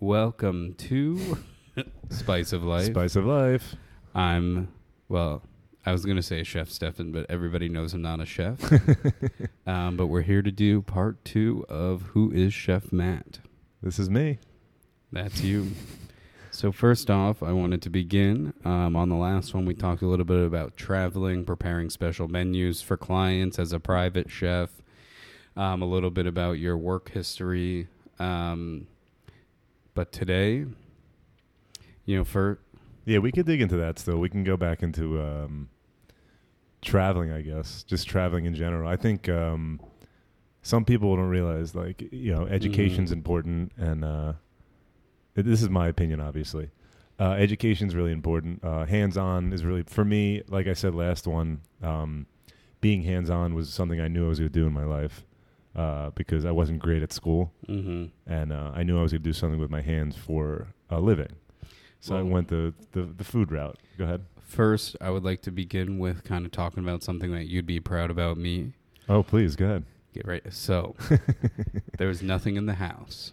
Welcome to Spice of Life. Spice of life. I'm, well, I was going to say Chef Stefan, but everybody knows I'm not a chef. um, but we're here to do part two of Who is Chef Matt? This is me. That's you. So, first off, I wanted to begin. Um, on the last one, we talked a little bit about traveling, preparing special menus for clients as a private chef, um, a little bit about your work history. Um, but today, you know, for Yeah, we could dig into that still. We can go back into um, traveling, I guess, just traveling in general. I think um, some people don't realize, like, you know, education's Mhm. important, and uh, this is my opinion, obviously. Uh, education's really important. Uh, hands-on is really, for me, like I said last one, um, being hands-on was something I knew I was going to do in my life uh, because I wasn't great at school. hmm and uh, I knew I was going to do something with my hands for a living. So I went the, the the food route. Go ahead. first, I would like to begin with kind of talking about something that you'd be proud about me. Oh, please, go ahead. Get right. So, there was nothing in the house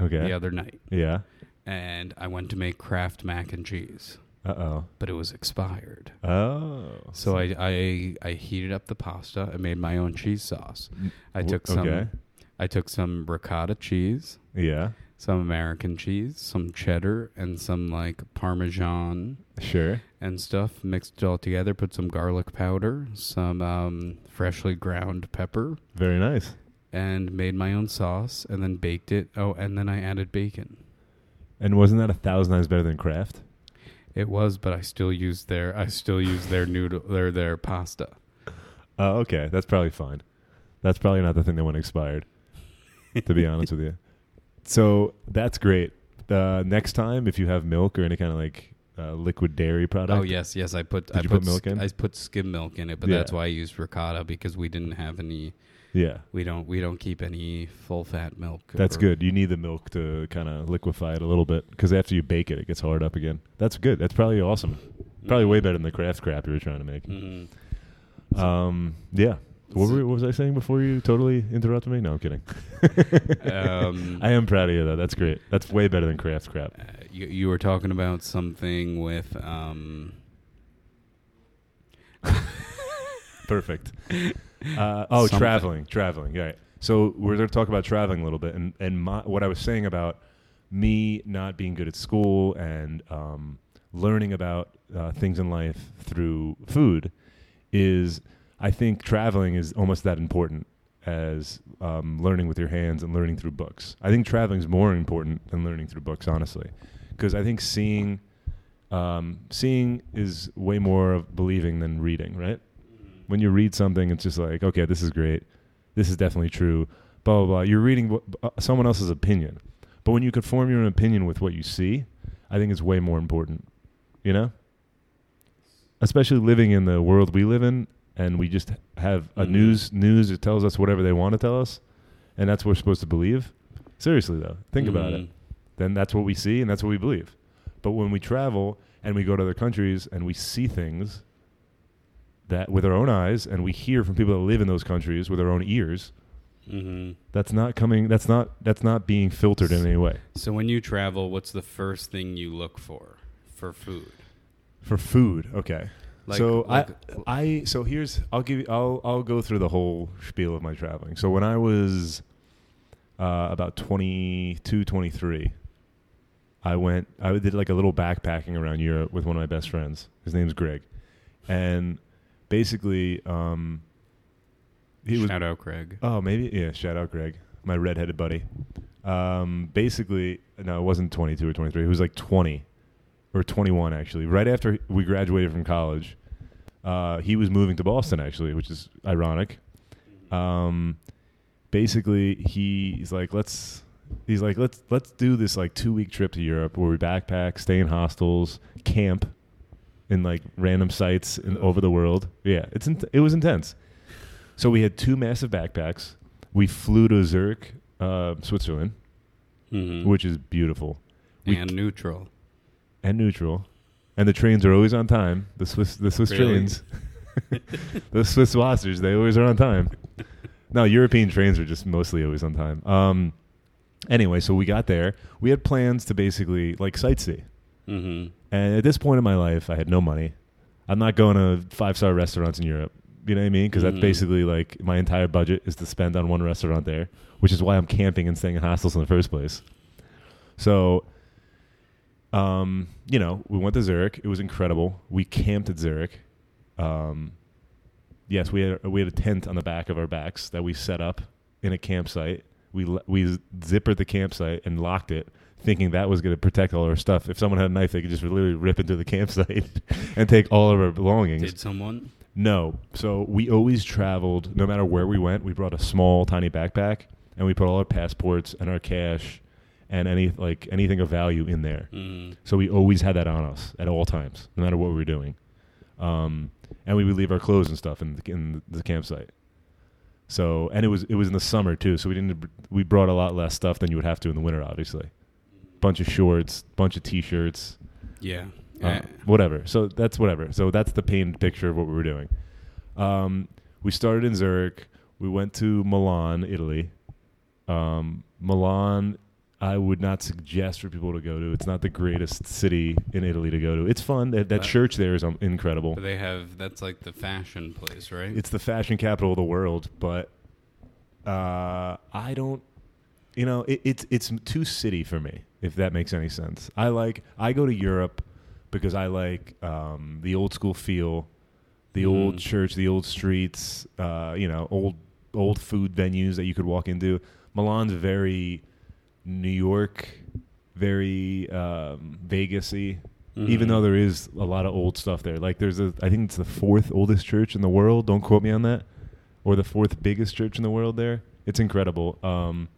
Okay. the other night, Yeah. and I went to make Kraft mac and cheese, Uh oh. but it was expired. Oh. So I, I I heated up the pasta. I made my own cheese sauce. I took some Okay. I took some ricotta cheese, Yeah. some American cheese, some cheddar, and some like Parmesan Sure. and stuff. Mixed it all together. Put some garlic powder, some um, freshly ground pepper, Very nice. and made my own sauce. And then baked it. Oh, and then I added bacon. And wasn't that a thousand times better than Kraft? It was, but I still use their I still use their noodle their their pasta. Oh, okay. That's probably fine. That's probably not the thing that went expired. to be honest with you. So that's great. Uh, next time, if you have milk or any kind of like uh, liquid dairy product, Oh yes, yes. I put Did I you put, put milk in? I put skim milk in it, but Yeah. that's why I used ricotta because we didn't have any. Yeah, We don't we don't keep any full fat milk. That's good. You need the milk to kind of liquefy it a little bit because after you bake it, it gets hard up again. That's good. That's probably awesome. Probably way better than the Kraft crap you were trying to make. Mhm. Um, yeah. What, were, what was I saying before you totally interrupted me? No, I'm kidding. Um, I am proud of you though. That's great. That's way better than Kraft crap. Uh, you you were talking about something with um. Perfect. Uh, oh, Something. traveling, traveling. Right. So we're going to talk about traveling a little bit, and and my, what I was saying about me not being good at school and um, learning about uh, things in life through food is, I think traveling is almost that important as um, learning with your hands and learning through books. I think traveling is more important than learning through books, honestly, because I think seeing um, seeing is way more of believing than reading, right? When you read something, it's just like, okay, this is great. This is definitely true. Blah, blah, blah. You're reading wh- uh, someone else's opinion. But when you can form your own opinion with what you see, I think it's way more important. You know? Especially living in the world we live in, and we just have a Mhm. news news that tells us whatever they want to tell us, and that's what we're supposed to believe. Seriously, though, think about it Mhm. then that's what we see and that's what we believe. But when we travel and we go to other countries and we see things that with our own eyes and we hear from people that live in those countries with our own ears, Mhm. that's not coming that's not that's not being filtered in any way. So when you travel, what's the first thing you look for for food? For food, okay. Like, so like, I I so here's I'll give you I'll I'll go through the whole spiel of my traveling. So when I was uh, about 22, 23, I went I did like a little backpacking around Europe with one of my best friends. His name's Greg. And basically um he was shout out Craig. Oh, maybe yeah. Shout out Greg, my redheaded buddy. Um, basically, no, it wasn't 22 or 23. It was like 20 or 21 actually. Right after we graduated from college, uh, he was moving to Boston actually, which is ironic. Um, basically, he's like, let's. He's like, let's let's do this like two week trip to Europe where we backpack, stay in hostels, camp in like random sites in, over the world. Yeah, it's int- it was intense. So we had two massive backpacks. We flew to Zurich, uh, Switzerland, Mhm. which is beautiful we- and neutral. and neutral, and the trains are always on time. The Swiss, the Swiss Really? trains, the Swiss Wassers, they always are on time. No, European trains are just mostly always on time. Um, Anyway, so we got there. We had plans to basically like sightsee. Mm-hmm. And at this point in my life, I had no money. I'm not going to five star restaurants in Europe. You know what I mean? Because Mhm. that's basically like my entire budget is to spend on one restaurant there, which is why I'm camping and staying in hostels in the first place. So, um, you know, we went to Zurich. It was incredible. We camped at Zurich. Um, yes, we had we had a tent on the back of our backs that we set up in a campsite. We we zippered the campsite and locked it, thinking that was going to protect all our stuff. If someone had a knife, they could just literally rip into the campsite and take all of our belongings. Did someone? No. So we always traveled, no matter where we went, we brought a small, tiny backpack and we put all our passports and our cash and any like anything of value in there. Mm. So we always had that on us at all times, no matter what we were doing. Um, and we would leave our clothes and stuff in the, in the campsite. So and it was it was in the summer too, so we didn't we brought a lot less stuff than you would have to in the winter, obviously. Bunch of shorts, bunch of t-shirts, Yeah. uh, Uh, whatever. So that's whatever. So that's the painted picture of what we were doing. Um, we started in Zurich. We went to Milan, Italy. Um, Milan, I would not suggest for people to go to. It's not the greatest city in Italy to go to. It's fun. That, that Uh, church there is um, incredible. but they have that's like the fashion place, right? It's the fashion capital of the world, but uh, I don't. You know, it, it's it's too city for me. If that makes any sense, I like I go to Europe because I like um, the old school feel, the old Mm. church, the old streets. Uh, you know, old old food venues that you could walk into. Milan's very New York, very um, Vegasy even Mhm. though there is a lot of old stuff there. Like there's a, I think it's the fourth oldest church in the world. Don't quote me on that, or the fourth biggest church in the world. There, it's incredible. Um,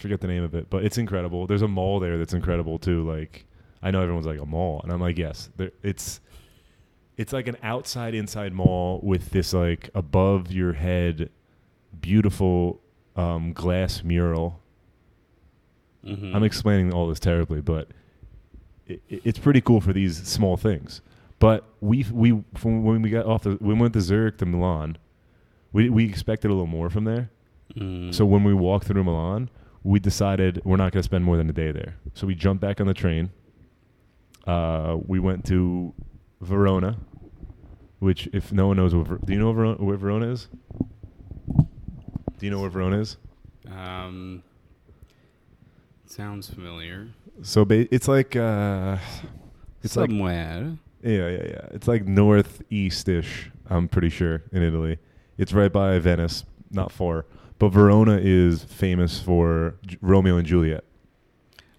forget the name of it, but it's incredible. There's a mall there that's incredible too. Like I know everyone's like a mall, and I'm like, yes, there, it's it's like an outside inside mall with this like above your head, beautiful um, glass mural Mhm. I'm explaining all this terribly, but it, it- it's pretty cool for these small things. But we we from when we got off the when we went to Zurich to Milan, we we expected a little more from there. Mm. So when we walked through Milan, we decided we're not going to spend more than a day there. So we jumped back on the train. Uh, we went to Verona, which if no one knows, do you know Verona, where Verona is? Do you know where Verona is? um, sounds familiar. So ba- it's like uh, it's like Somewhere. Yeah, yeah, yeah. It's like northeast-ish. I'm pretty sure in Italy. It's right by Venice, not far. But Verona is famous for J- Romeo and Juliet.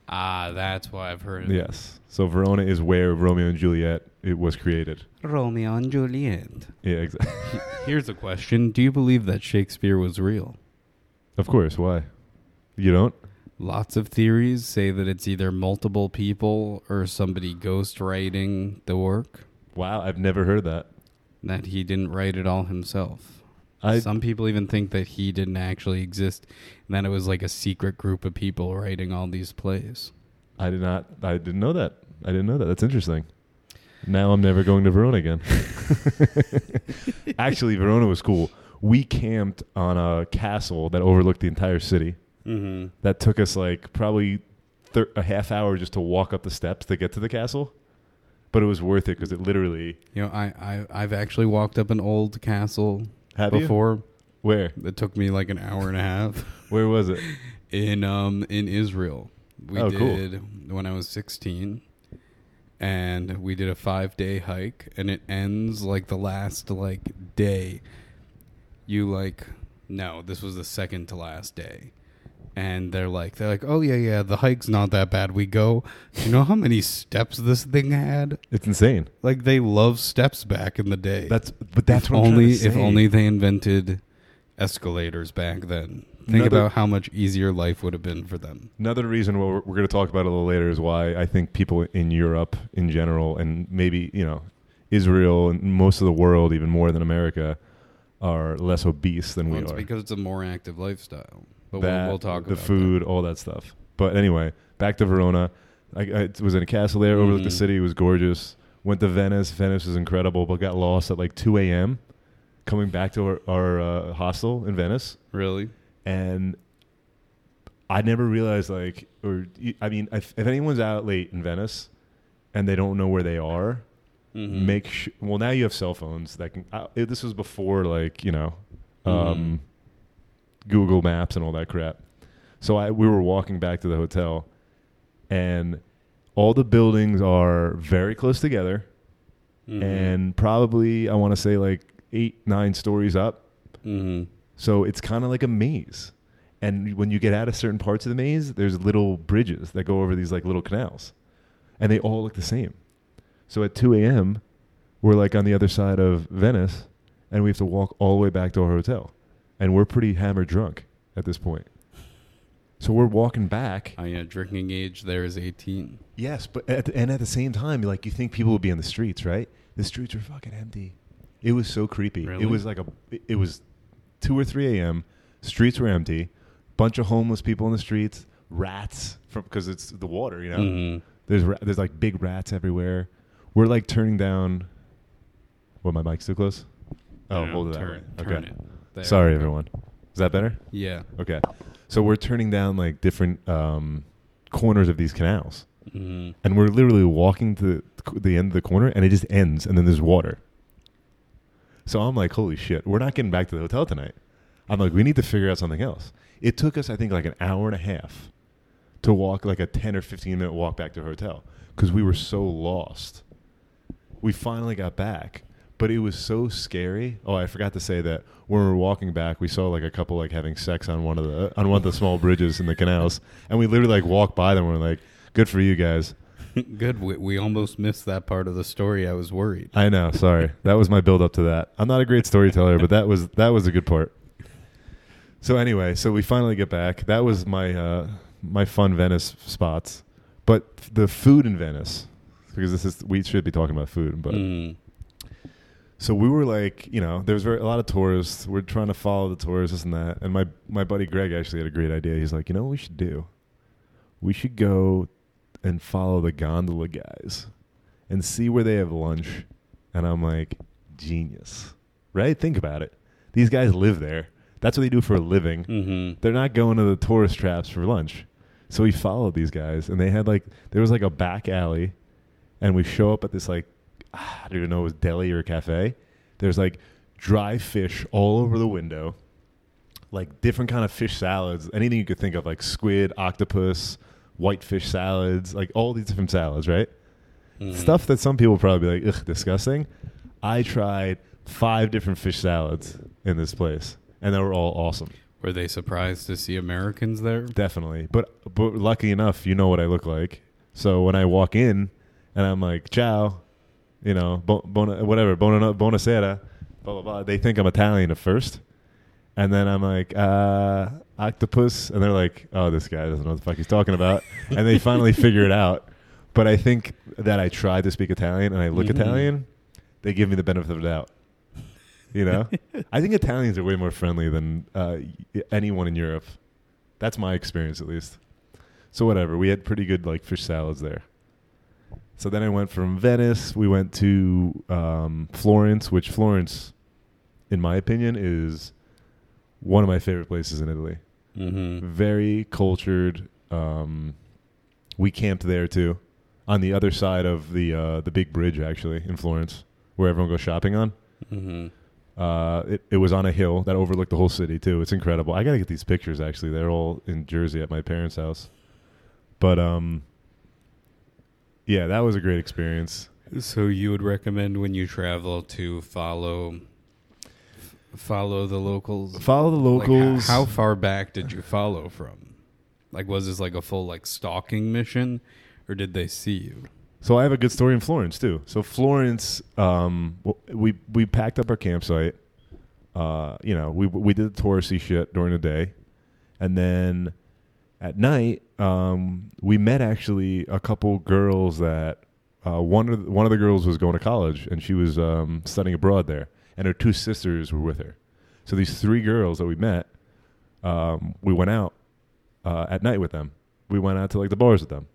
ah, that's why I've heard. it. Yes. So Verona is where Romeo and Juliet it was created. Romeo and Juliet. Yeah, exactly. Here's a question: Do you believe that Shakespeare was real? of course. Why? You don't? Lots of theories say that it's either multiple people or somebody ghostwriting the work. Wow, I've never heard that. That he didn't write it all himself. I Some people even think that he didn't actually exist, and that it was like a secret group of people writing all these plays. I did not. I didn't know that. I didn't know that. That's interesting. Now I'm never going to Verona again. Actually, Verona was cool. We camped on a castle that overlooked the entire city. Mm-hmm. That took us like probably thir- a half hour just to walk up the steps to get to the castle. But it was worth it because it literally. You know, I, I I've actually walked up an old castle Have you? before. Where? It took me like an hour and a half Where was it? in um in Israel. We Oh, cool. did when I was sixteen, and we did a five day hike, and it ends like the last like day. You like no, this was the second to last day. And they're like, they're like, oh yeah, yeah, the hike's not that bad. We go. Do you know how many steps this thing had? It's insane. Like they love steps back in the day. That's but that's if what I'm trying only to if say. only they invented escalators back then. Think Another- about how much easier life would have been for them. Another reason what we're, we're going to talk about a little later is why I think people in Europe in general, and maybe you know Israel and most of the world, even more than America, are less obese than Well, we it's are. because it's a more active lifestyle. But that, we'll, we'll talk the food, all that stuff. But anyway, back to Verona. I, I was in a castle there, overlooked the city. It was gorgeous. Went to Venice. Venice was incredible, but got lost at like 2 a.m. Coming back to our, our uh, hostel in Venice. Really? and I never realized like, or I mean, if, if anyone's out late in Venice and they don't know where they are, Mhm. make sure. Well, now you have cell phones that can. Uh, it, this was before like you know, um, Mhm. Google Maps and all that crap. So I we were walking back to the hotel, and all the buildings are very close together, Mhm. and probably I want to say like eight nine stories up. Mhm. So it's kind of like a maze. And when you get out of certain parts of the maze, there's little bridges that go over these like little canals. And they all look the same. So at 2 a.m., we're like on the other side of Venice and we have to walk all the way back to our hotel. And we're pretty hammered drunk at this point. So we're walking back. Oh yeah, drinking age there is 18. Yes, but at the, and at the same time, like you think people would be in the streets, right? The streets are fucking empty. It was so creepy. Really? It was like a. It was two or three a.m. Streets were empty. Bunch of homeless people in the streets. Rats from because it's the water, you know. Mhm. There's ra- there's like big rats everywhere. We're like turning down. What my mic's too close? Oh, No, hold it turn, that way. turn Okay. it. There Sorry, everyone. Is that better? Yeah. Okay. So we're turning down like different um, corners of these canals Mhm. and we're literally walking to the end of the corner and it just ends and then there's water so i'm like holy shit we're not getting back to the hotel tonight i'm like we need to figure out something else it took us i think like an hour and a half to walk like a 10 or 15 minute walk back to our hotel because we were so lost we finally got back but it was so scary oh i forgot to say that when we were walking back we saw like a couple like having sex on one of the on one of the small bridges in the canals and we literally like walked by them and we're like good for you guys Good. We, we almost missed that part of the story. I was worried. I know. Sorry, that was my build up to that. I'm not a great storyteller, but that was that was a good part. So anyway, so we finally get back. That was my uh, my fun Venice spots, but the food in Venice, because this is we should be talking about food, but Mm. So we were like, you know, there was very, a lot of tourists. We're trying to follow the tourists, this and that. And my my buddy Greg actually had a great idea. He's like, you know what we should do? We should go and follow the gondola guys and see where they have lunch. And I'm like, genius, right? Think about it. These guys live there. That's what they do for a living. Mhm. They're not going to the tourist traps for lunch. So we followed these guys, and they had like there was like a back alley, and we show up at this like I don't even know if it was deli or cafe. There's like dry fish all over the window, like different kind of fish salads, anything you could think of, like squid, octopus, whitefish salads, like all these different salads, right? Mhm. Stuff that some people probably be like, ugh, disgusting. I tried five different fish salads in this place, and they were all awesome. Were they surprised to see Americans there? Definitely. But but lucky enough, you know what I look like. So when I walk in and I'm like, ciao, you know, bo- bona, whatever, bona, buonasera, blah, blah, blah, they think I'm Italian at first. And then I'm like, uh, octopus. And they're like, oh, this guy doesn't know what the fuck he's talking about. and they finally figure it out. But I think that I try to speak Italian and I look Mhm. Italian, they give me the benefit of the doubt. You know? I think Italians are way more friendly than uh, anyone in Europe. That's my experience, at least. So whatever, we had pretty good like fish salads there. So then I went from Venice. We went to um, Florence, which Florence, in my opinion, is one of my favorite places in Italy. Mm-hmm. Very cultured. Um, we camped there too, on the other side of the uh, the big bridge, actually in Florence, where everyone goes shopping on. Mm-hmm. Uh, it, it was on a hill that overlooked the whole city too. It's incredible. I gotta get these pictures. Actually, they're all in Jersey at my parents' house. But um, yeah, that was a great experience. So you would recommend when you travel to follow follow the locals? Follow the Like, h- locals. how far back did you follow from? Like, was this like a full like stalking mission, or did they see you? So I have a good story in Florence too. So Florence, um, we we packed up our campsite. Uh, you know, we we did the touristy shit during the day, and then at night, um, we met actually a couple girls that uh, one of the, one of the girls was going to college and she was um, studying abroad there, and her two sisters were with her. So these three girls that we met, um, we went out uh, at night with them. We went out to like the bars with them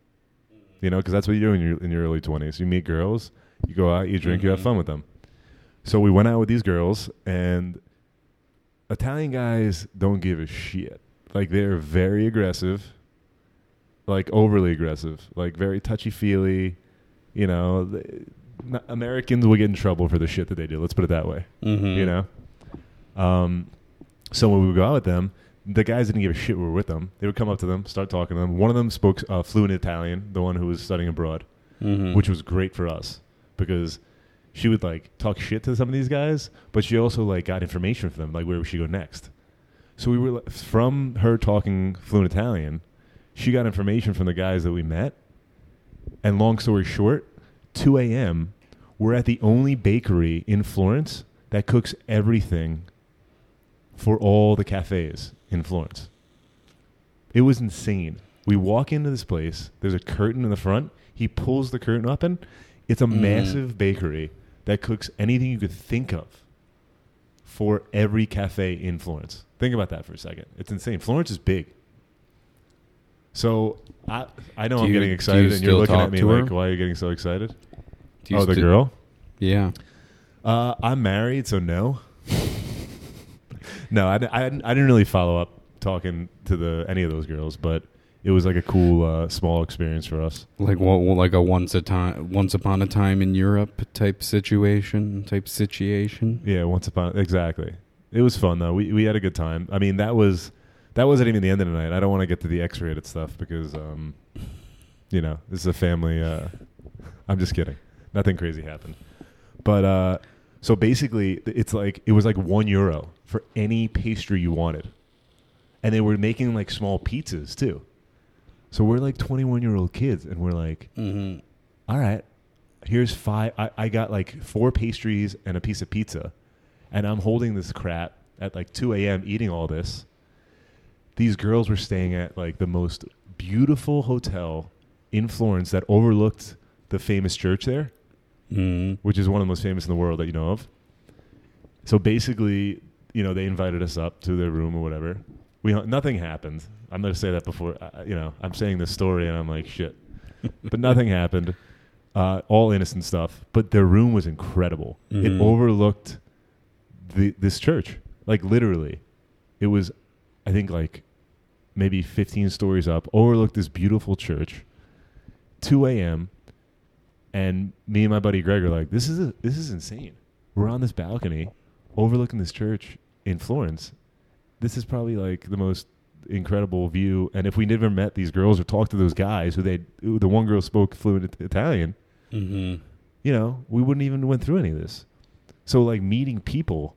you know, because that's what you do in your in your early twenties. You meet girls, you go out, you drink, you have Mhm. fun with them. So we went out with these girls, and Italian guys don't give a shit. Like they're very aggressive, like overly aggressive, like very touchy feely. You know, they, n- Americans will get in trouble for the shit that they do. Let's put it that way. Mm-hmm. You know. Um, so when we would go out with them, the guys didn't give a shit. We were with them. They would come up to them, start talking to them. One of them spoke uh, fluent Italian, the one who was studying abroad Mm-hmm. which was great for us because she would like talk shit to some of these guys, but she also like got information from them, like where would she go next. So we were like, from her talking fluent Italian, she got information from the guys that we met. And long story short, 2 a.m. We're at the only bakery in Florence that cooks everything for all the cafes in Florence. It was insane. We walk into this place. There's a curtain in the front. He pulls the curtain up, and it's a Mm. massive bakery that cooks anything you could think of for every cafe in Florence. Think about that for a second. It's insane. Florence is big. So I I know Do I'm you- getting excited, you and you're looking at me her? like, why are you getting so excited? Do you oh, the girl. Yeah. Uh, I'm married, so no. no, I, I, I didn't really follow up talking to the any of those girls, but it was like a cool uh, small experience for us. Like what? Like a once a time, once upon a time in Europe type situation, type situation. Yeah, once upon exactly. It was fun though. We we had a good time. I mean, that was that wasn't even the end of the night. I don't want to get to the X-rated stuff because um, you know, this is a family. Uh, I'm just kidding. Nothing crazy happened. But uh, so basically, it's like it was like one euro for any pastry you wanted, and they were making like small pizzas too. So we're like 21 year old kids, and we're like, Mm-hmm. all right, here's five. I, I got like four pastries and a piece of pizza, and I'm holding this crap at like 2 a.m. eating all this. These girls were staying at like the most beautiful hotel in Florence that overlooked the famous church there, Mm-hmm. which is one of the most famous in the world that you know of. So basically, you know, they invited us up to their room or whatever. We nothing happened. I'm going to say that before. Uh, you know, I'm saying this story and I'm like shit, but nothing happened. Uh, all innocent stuff. But their room was incredible. It Mhm. overlooked the this church. Like literally, it was, I think like maybe 15 stories up. Overlooked this beautiful church. 2 a.m. And me and my buddy Greg are like, this is a, this is insane. We're on this balcony, overlooking this church in Florence. This is probably like the most incredible view. And if we never met these girls or talked to those guys who they, who the one girl spoke fluent Italian, Mm-hmm. you know, we wouldn't even went through any of this. So like meeting people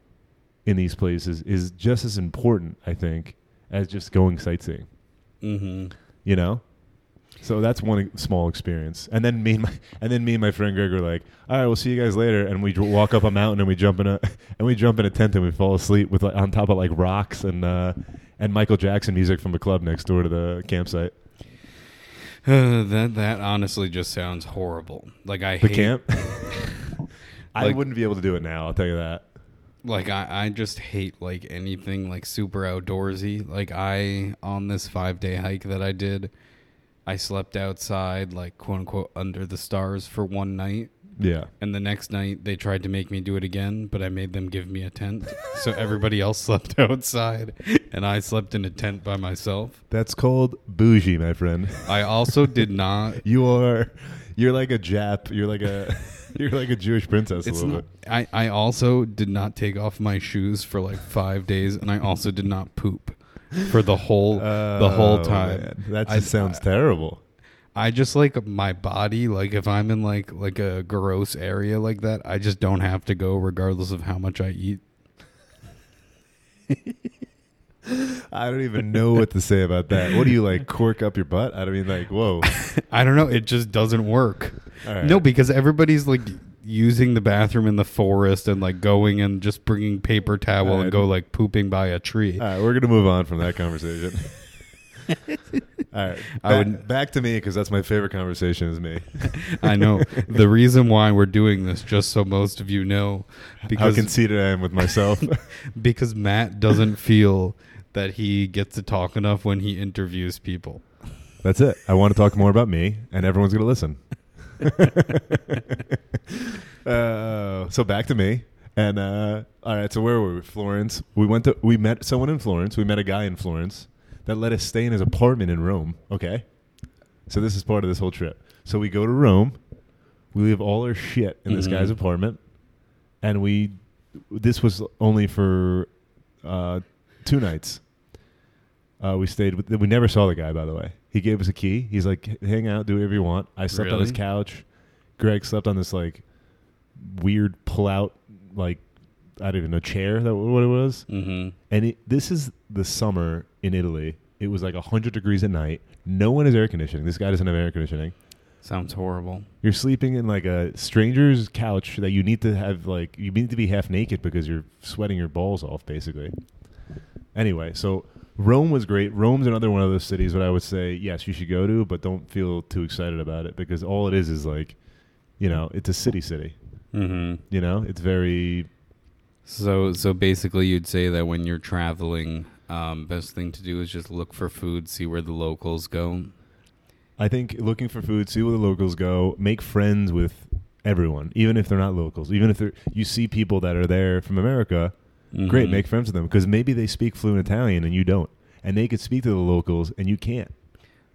in these places is just as important, I think, as just going sightseeing. Mm-hmm. You know. So that's one small experience, and then me and my and then me and my friend Greg were like, "All right, we'll see you guys later." And we dr- walk up a mountain and we jump in a and we jump in a tent and we fall asleep with like, on top of like rocks and uh, and Michael Jackson music from a club next door to the campsite. Uh, that that honestly just sounds horrible. Like I The hate, camp. I Like- wouldn't be able to do it now. I'll tell you that. like I, I just hate like anything like super outdoorsy. Like I on this five day hike that I did, I slept outside like quote unquote under the stars for one night. Yeah. And the next night they tried to make me do it again, but I made them give me a tent. so everybody else slept outside and I slept in a tent by myself. That's called bougie, my friend. I also did not You are, you're like a Jap. You're like a, you're like a Jewish princess a It's little not, bit. I, I also did not take off my shoes for like five days, and I also did not poop for the whole the whole Oh, time. man. That just I- sounds I- terrible. I just like my body. Like if I'm in like like a gross area like that, I just don't have to go, regardless of how much I eat. I don't even know what to say about that. What do you like? Cork up your butt? I don't mean like, whoa. I don't know. It just doesn't work. Right. No, because everybody's like using the bathroom in the forest and like going and just bringing paper towel Alright. and go like pooping by a tree. All right, we're gonna move on from that conversation. All right, I back, would- back to me because that's my favorite conversation. Is me. I know the reason why we're doing this, just so most of you know, because How conceited I am with myself. because Matt doesn't feel that he gets to talk enough when he interviews people. that's it. I want to talk more about me, and everyone's gonna listen. Uh, so back to me. And uh, all right, so where were we? Florence. We went to. We met someone in Florence. We met a guy in Florence that let us stay in his apartment in Rome. Okay, so this is part of this whole trip. So we go to Rome. We leave all our shit in this Mhm. guy's apartment, and we. This was only for uh, two nights. Uh, we stayed with. We never saw the guy, by the way. He gave us a key. He's like, "Hang out, do whatever you want." I slept on his Really? couch. Greg slept on this like weird pull-out, like I don't even know chair. That what it was. Mm-hmm. And it, this is the summer in Italy. It was like hundred degrees at night. No one has air conditioning. This guy doesn't have air conditioning. Sounds horrible. You're sleeping in like a stranger's couch that you need to have like you need to be half naked because you're sweating your balls off basically. Anyway, so Rome was great. Rome's another one of those cities that I would say yes you should go to, but don't feel too excited about it because all it is is like, you know, it's a city city. Mm-hmm. You know, it's very So, so basically, you'd say that when you're traveling, um, best thing to do is just look for food, see where the locals go. I think looking for food, see where the locals go, make friends with everyone, even if they're not locals. Even if they're you see people that are there from America, great, Mhm. make friends with them because maybe they speak fluent Italian and you don't, and they could speak to the locals and you can't.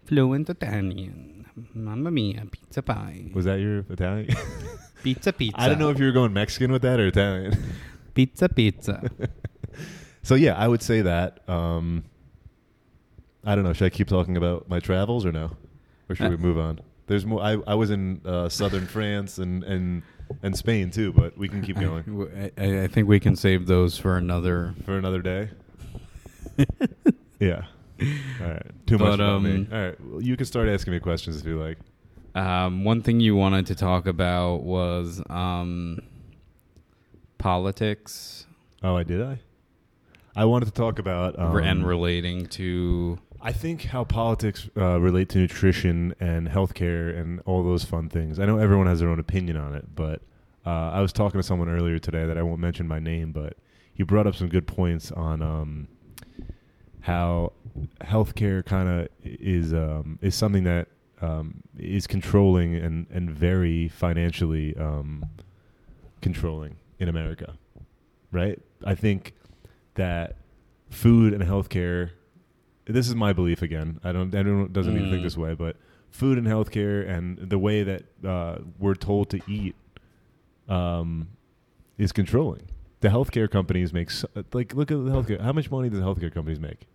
fluent Italian. Mamma mia, pizza pie. Was that your Italian? pizza pizza? I don't know if you were going Mexican with that or Italian. pizza pizza. so yeah, I would say that. Um, I don't know. Should I keep talking about my travels or no, or should Uh, we move on? There's more. I, I was in uh, southern France and, and and Spain too, but we can keep going. I, I, think we can save those for another. for another day. yeah. All right. Too much But, about me. um, All right. Well, you can start asking me questions if you like. Um, one thing you wanted to talk about was um, politics Oh, I did I? I wanted to talk about um, and relating to. I think how politics uh, relate to nutrition and healthcare and all those fun things. I know everyone has their own opinion on it, but uh, I was talking to someone earlier today that I won't mention by name, but he brought up some good points on um, how healthcare kind of is um, is something that um, is controlling and and very financially um, controlling in America, right? I think that food and healthcare. This is my belief again. I don't. Everyone doesn't need to think Mm. this way, but food and healthcare and the way that uh, we're told to eat um, is controlling. The healthcare companies make so, like look at the healthcare. How much money do the healthcare companies make?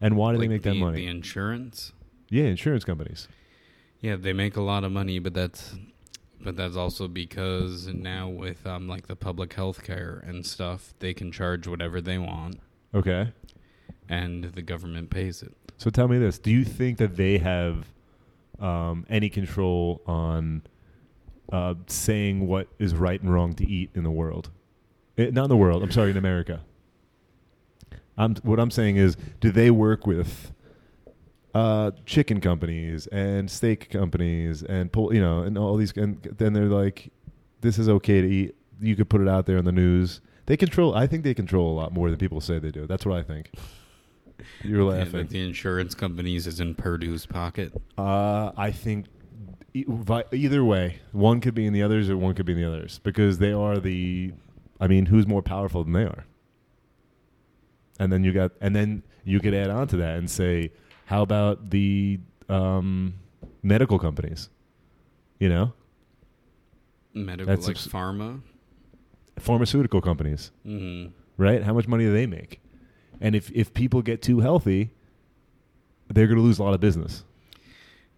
And why do like they make the, that money? The insurance. yeah, insurance companies. Yeah, they make a lot of money, but that's but that's also because now with um like the public health care and stuff, they can charge whatever they want Okay. And the government pays it. So tell me this: Do you think that they have um, any control on uh, saying what is right and wrong to eat in the world? Eh, not in the world. I'm sorry, in America. I'm, what I'm saying is, do they work with uh, chicken companies and steak companies and pol- you know and all these? And then they're like, "This is okay to eat. You could put it out there in the news." They control. I think they control a lot more than people say they do. That's what I think. You're laughing. that the insurance companies is in Perdue's pocket. Uh, I think e- vi- either way, one could be in the others or one could be in the others because they are the. I mean, who's more powerful than they are? And then you got, and then you could add on to that and say, how about the um, medical companies? You know, Medical That's like abs- pharma. pharmaceutical companies, hmm right? How much money do they make? And if if people get too healthy, they're going to lose a lot of business.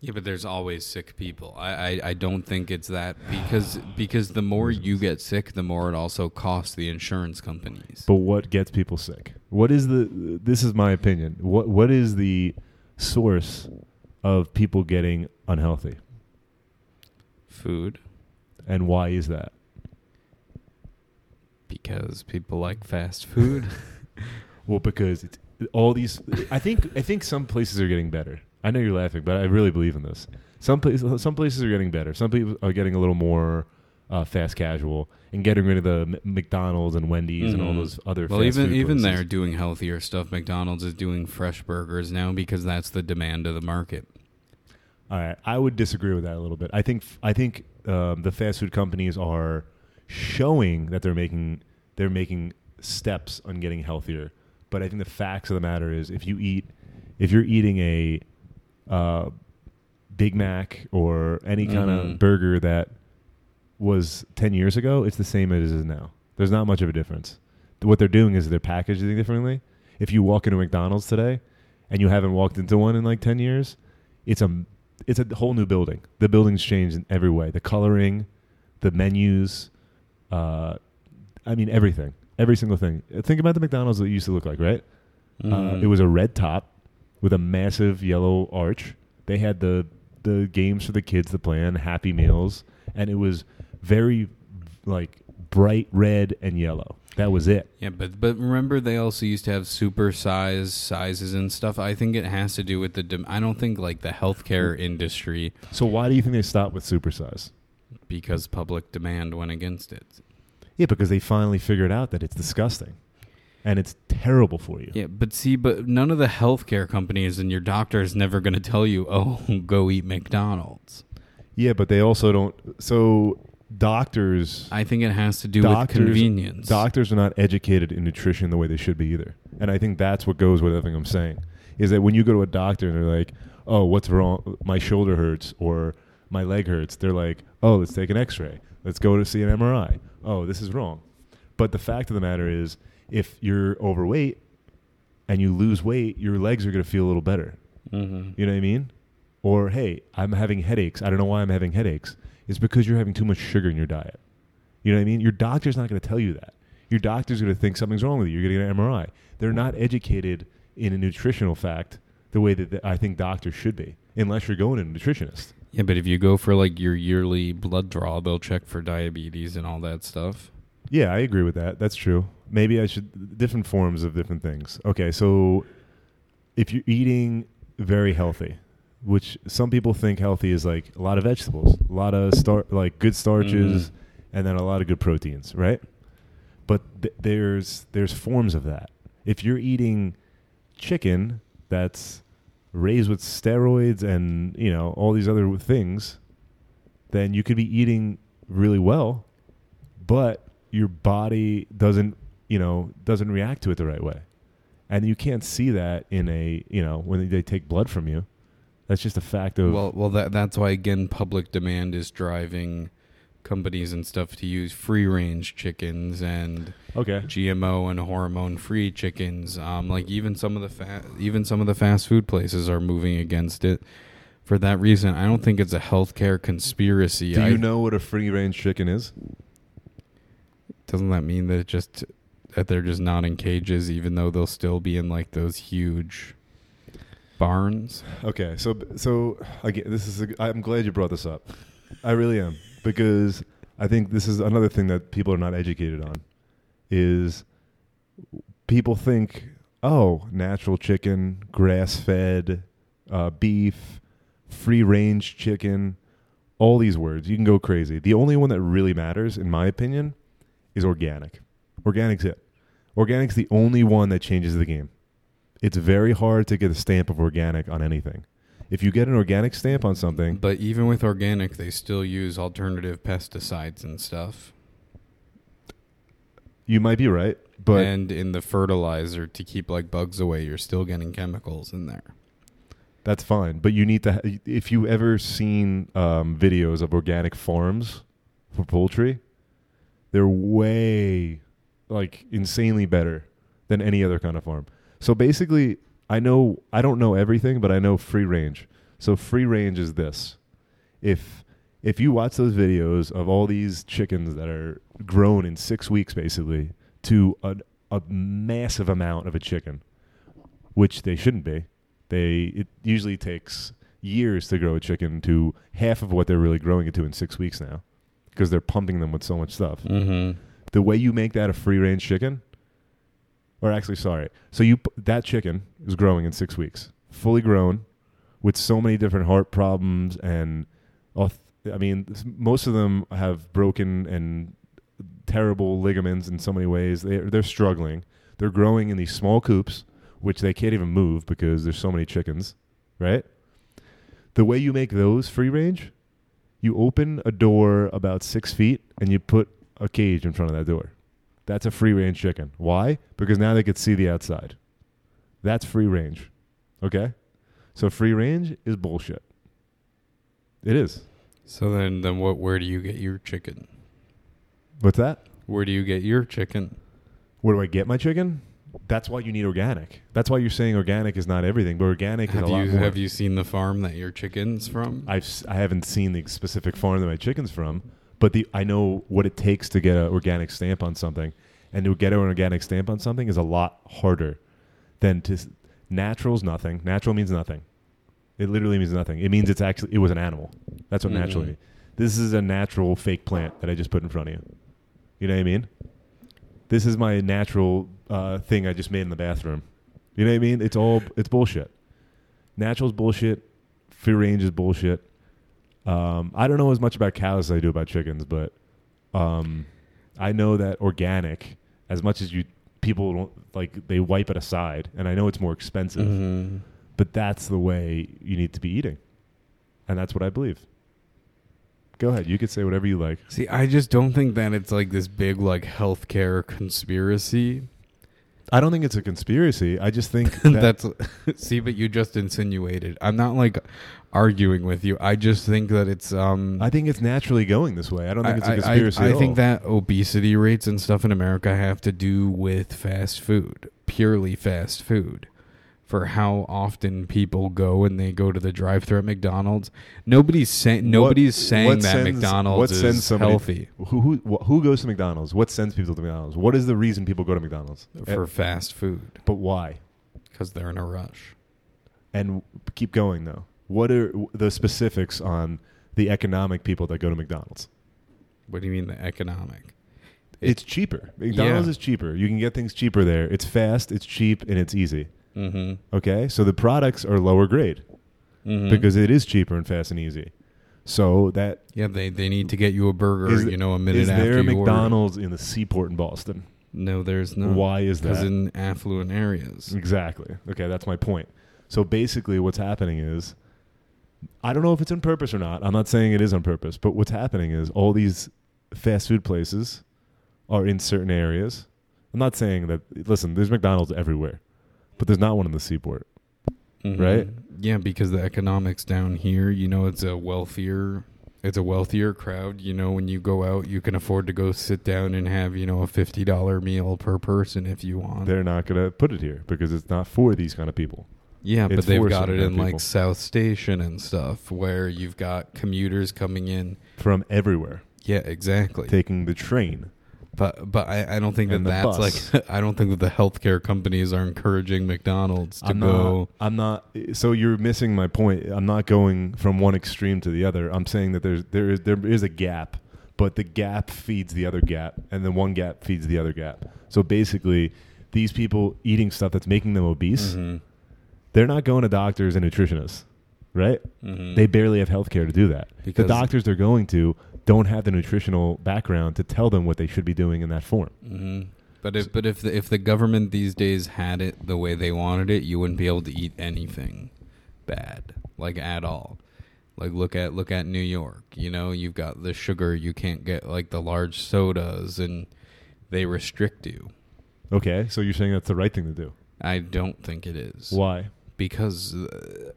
Yeah, but there's always sick people. I, I, I don't think it's that because because the more you get sick, the more it also costs the insurance companies. But what gets people sick? What is the? This is my opinion. What What is the source of people getting unhealthy, Food and why is that? because people like fast food. Well, because it's all these. I think I think some places are getting better. I know you're laughing, but I really believe in this. Some places some places are getting better. Some people are getting a little more uh, fast casual and getting rid of the M- McDonald's and Wendy's and all Mhm. those other. well, fast even even places. they're doing healthier stuff. McDonald's is doing fresh burgers now because that's the demand of the market. All right, I would disagree with that a little bit. I think I think um, the fast food companies are showing that they're making they're making steps on getting healthier. But I think the facts of the matter is, if you eat if you're eating a uh, Big Mac or any kind Mhm. of burger that was 10 years ago, it's the same as it is now. There's not much of a difference. What they're doing is they're packaging it differently. If you walk into McDonald's today and you haven't walked into one in like 10 years, it's a it's a whole new building. The building's changed in every way. The coloring, the menus, uh, I mean everything, every single thing. Think about the McDonald's that it used to look like, right? Uh, Mhm. it was a red top with a massive yellow arch. They had the the games for the kids to play on, Happy Meals, and it was very like bright red and yellow. That was it. Yeah, but but remember they also used to have super size sizes and stuff. I think it has to do with the. Dem- I don't think like the healthcare industry So why do you think they stopped with supersize? because public demand went against it. Yeah, because they finally figured out that it's disgusting, and it's terrible for you. Yeah, but see, but none of the healthcare companies and your doctor is never going to tell you, "Oh, go eat McDonald's." Yeah, but they also don't. So doctors, I think it has to do Doctors- with convenience. doctors are not educated in nutrition the way they should be either. And I think that's what goes with everything I'm saying. Is that when you go to a doctor and they're like, "Oh, what's wrong? My shoulder hurts or my leg hurts." They're like, "Oh, let's take an X-ray. Let's go to see an MRI." Oh, this is wrong. But the fact of the matter is, if you're overweight and you lose weight, your legs are going to feel a little better. hmm You know what I mean? Or hey, I'm having headaches. I don't know why I'm having headaches. It's because you're having too much sugar in your diet. You know what I mean? Your doctor's not going to tell you that. Your doctor's going to think something's wrong with you. You're getting an MRI. They're not educated in a nutritional fact the way that I think doctors should be, unless you're going to a nutritionist. Yeah, but if you go for like your yearly blood draw, they'll check for diabetes and all that stuff. Yeah, I agree with that. That's true. Maybe I should different forms of different things. Okay, so if you're eating very healthy, which some people think healthy is like a lot of vegetables, a lot of star like good starches, Mhm. and then a lot of good proteins, right? But th- there's there's forms of that. If you're eating chicken that's raised with steroids and you know all these other things, then you could be eating really well, but your body doesn't you know doesn't react to it the right way, and you can't see that in a you know when they take blood from you. That's just a fact of Well, well, that that's why again, public demand is driving companies and stuff to use free range chickens and okay. GMO and hormone free chickens. Um, like even some of the fa- even some of the fast food places are moving against it. For that reason, I don't think it's a healthcare conspiracy. Do I, you know what a free range chicken is? Doesn't that mean that just that they're just not in cages, even though they'll still be in like those huge barns? Okay, so so again, this is. A, I'm glad you brought this up. I really am because I think this is another thing that people are not educated on. Is people think, oh, natural chicken, grass fed, uh, beef, free range chicken, all these words. You can go crazy. The only one that really matters, in my opinion, is organic. Organic's it. Organic's the only one that changes the game. It's very hard to get a stamp of organic on anything. If you get an organic stamp on something, But even with organic, they still use alternative pesticides and stuff. you might be right, but and in the fertilizer to keep like bugs away, you're still getting chemicals in there. that's fine. But you need to. Ha- if you ever seen um, videos of organic farms for poultry, they're way like insanely better than any other kind of farm. So basically, I know I don't know everything, but I know free range. So free range is this: if if you watch those videos of all these chickens that are grown in six weeks, basically to a, a massive amount of a chicken, which they shouldn't be. They it usually takes years to grow a chicken to half of what they're really growing it to in six weeks now, because they're pumping them with so much stuff Mm-hmm. the way you make that a free range chicken, or actually, sorry, so you that chicken is growing in six weeks, fully grown, with so many different heart problems and, I mean, most of them have broken and terrible ligaments in so many ways. They they're struggling. They're growing in these small coops, which they can't even move because there's so many chickens, right? The way you make those free range, you open a door about six feet and you put a cage in front of that door. That's a free range chicken. Why? Because now they could see the outside. That's free range. Okay, so free range is bullshit. It is. So then, then what? Where do you get your chicken? What's that? Where do you get your chicken? Where do I get my chicken? That's why you need organic. That's why you're saying organic is not everything, but organic Have is a lot you more. have you seen the farm that your chicken's from? I've I haven't seen the specific farm that my chicken's from, but the I know what it takes to get an organic stamp on something, and to get an organic stamp on something is a lot harder than to natural's nothing. Natural means nothing. It literally means nothing. It means it's actually it was an animal. That's what natural Mhm. means. This is a natural fake plant that I just put in front of you. You know what I mean? This is my natural uh, thing I just made in the bathroom. You know what I mean? It's all it's bullshit. Natural's bullshit. Free range is bullshit. Um, I don't know as much about cows as I do about chickens, but um, I know that organic, as much as you people don't like, they wipe it aside, and I know it's more expensive, Mhm. but that's the way you need to be eating, and that's what I believe. Go ahead, you could say whatever you like. See, I just don't think that it's like this big like healthcare conspiracy. I don't think it's a conspiracy. I just think that That's see, but you just insinuated. I'm not like arguing with you. I just think that it's um. I think it's naturally going this way. I don't think it's a conspiracy. I, at think that obesity rates and stuff in America have to do with fast food, purely fast food. For how often people go and they go to the drive-through at McDonald's, nobody's saying nobody's saying what that sends- McDonald's what is somebody- healthy who who who goes to McDonald's? What sends people to McDonald's? What is the reason people go to McDonald's? for Eh, fast food but why? because they're in a rush. And keep going though. What are the specifics on the economic people that go to McDonald's? What do you mean the economic? It's cheaper. McDonald's Yeah. is cheaper. You can get things cheaper there. It's fast, it's cheap, and it's easy. Mm-hmm. Okay? So the products are lower grade mm-hmm. because it is cheaper and fast and easy. So that yeah, they they need to get you a burger. Is- you know, a minute is after there a you order. McDonald's in the seaport in Boston? No, there's no. Why is that? Because in affluent areas. Exactly. Okay, that's my point. So basically, what's happening is, I don't know if it's on purpose or not. I'm not saying it is on purpose, but what's happening is all these fast food places are in certain areas. I'm not saying that. Listen, there's McDonald's everywhere, but there's not one in the seaport. Mhm. Right? Yeah, because the economics down here, you know, it's a wealthier. It's a wealthier crowd. You know, when you go out, you can afford to go sit down and have, you know, a fifty dollar meal per person if you want. They're not going to put it here because it's not for these kind of people. Yeah, but they've got it in of like. South Station and stuff, where you've got commuters coming in. From everywhere, Yeah, exactly. taking the train. But but I, I don't think that And that's bus. like I don't think that the healthcare companies are encouraging McDonald's to I'm go. not. I'm not. So you're missing my point. I'm not going from one extreme to the other. I'm saying that there's there is there is a gap, but the gap feeds the other gap, and then one gap feeds the other gap. So basically, these people eating stuff that's making them obese, Mhm. They're not going to doctors and nutritionists, right? Mhm. They barely have health care to do that. the doctors they're going to don't have the nutritional background to tell them what they should be doing in that form. hmm But if but if the, if the government these days had it the way they wanted it, you wouldn't be able to eat anything bad, like at all. Like look at look at New York. You know, you've got the sugar. You can't get like the large sodas, and they restrict you. Okay, so you're saying that's the right thing to do. I don't think it is Why? Because uh,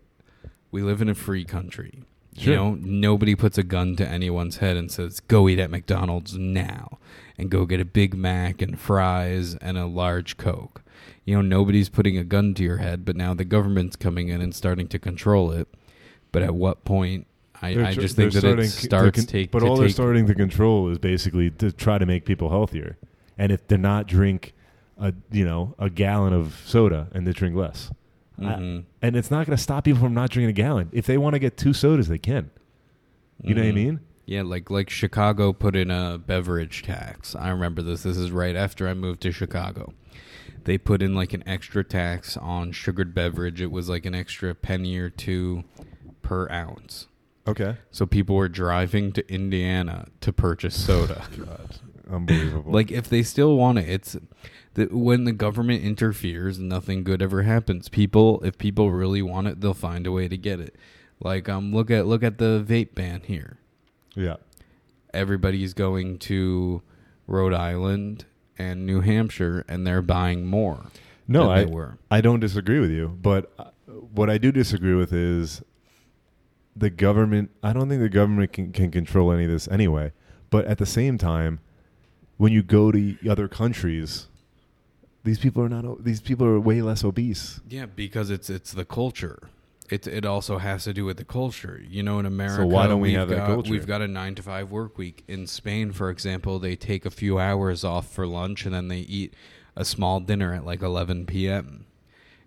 we live in a free country. Sure. You know, nobody puts a gun to anyone's head and says, "Go eat at McDonald's now," and go get a Big Mac and fries and a large Coke. You know, nobody's putting a gun to your head, but now the government's coming in and starting to control it. But at what point? I, They're I just think that it starting starts con- take. But all they're starting to control is basically to try to make people healthier. And if they're not drink a you know a gallon of soda and they drink less, I- Mhm. and it's not going to stop people from not drinking a gallon. If they want to get two sodas, they can. You know what I Mhm. mean? Yeah, like like Chicago put in a beverage tax. I remember this. This is right after I moved to Chicago. They put in like an extra tax on sugared beverage. It was like an extra penny or two per ounce. Okay. So people were driving to Indiana to purchase soda. God, unbelievable. like if they still want it, it's the, when the government interferes, nothing good ever happens. People, if people really want it, they'll find a way to get it. Like um, look at look at the vape ban here yeah. everybody's going to Rhode Island and New Hampshire, and they're buying more. No, I. I don't disagree with you, but uh, what I do disagree with is the government. I don't think the government can, can control any of this anyway. But at the same time, when you go to other countries, these people are not. These people are way less obese. Yeah, because it's it's the culture. It it also has to do with the culture. You know, in America, so why don't we have that culture? We've got a nine to five work week. In Spain, for example, they take a few hours off for lunch and then they eat a small dinner at like eleven p.m.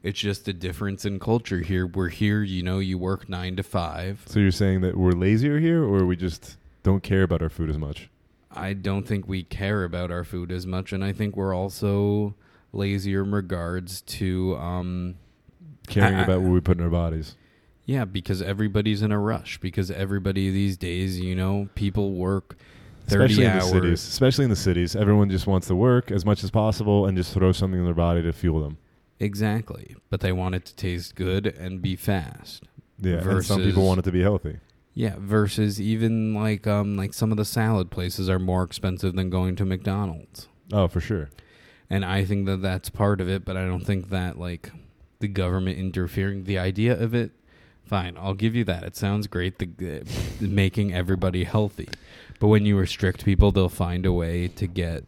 It's just a difference in culture here. We're here, you know, you work nine to five. So you're saying that we're lazier here, or we just don't care about our food as much? I don't think we care about our food as much, and I think we're also lazier in regards to um, Caring I- about what we put in our bodies. Yeah, because everybody's in a rush. Because everybody these days, you know, people work thirty especially hours. in the cities. Especially in the cities, everyone just wants to work as much as possible and just throw something in their body to fuel them. Exactly, but they want it to taste good and be fast. Yeah, and some people want it to be healthy. Yeah, versus even like um like some of the salad places are more expensive than going to McDonald's. Oh, for sure. And I think that that's part of it, but I don't think that like the government interfering the idea of it fine, I'll give you that. It sounds great the uh, making everybody healthy. But when you restrict people, they'll find a way to get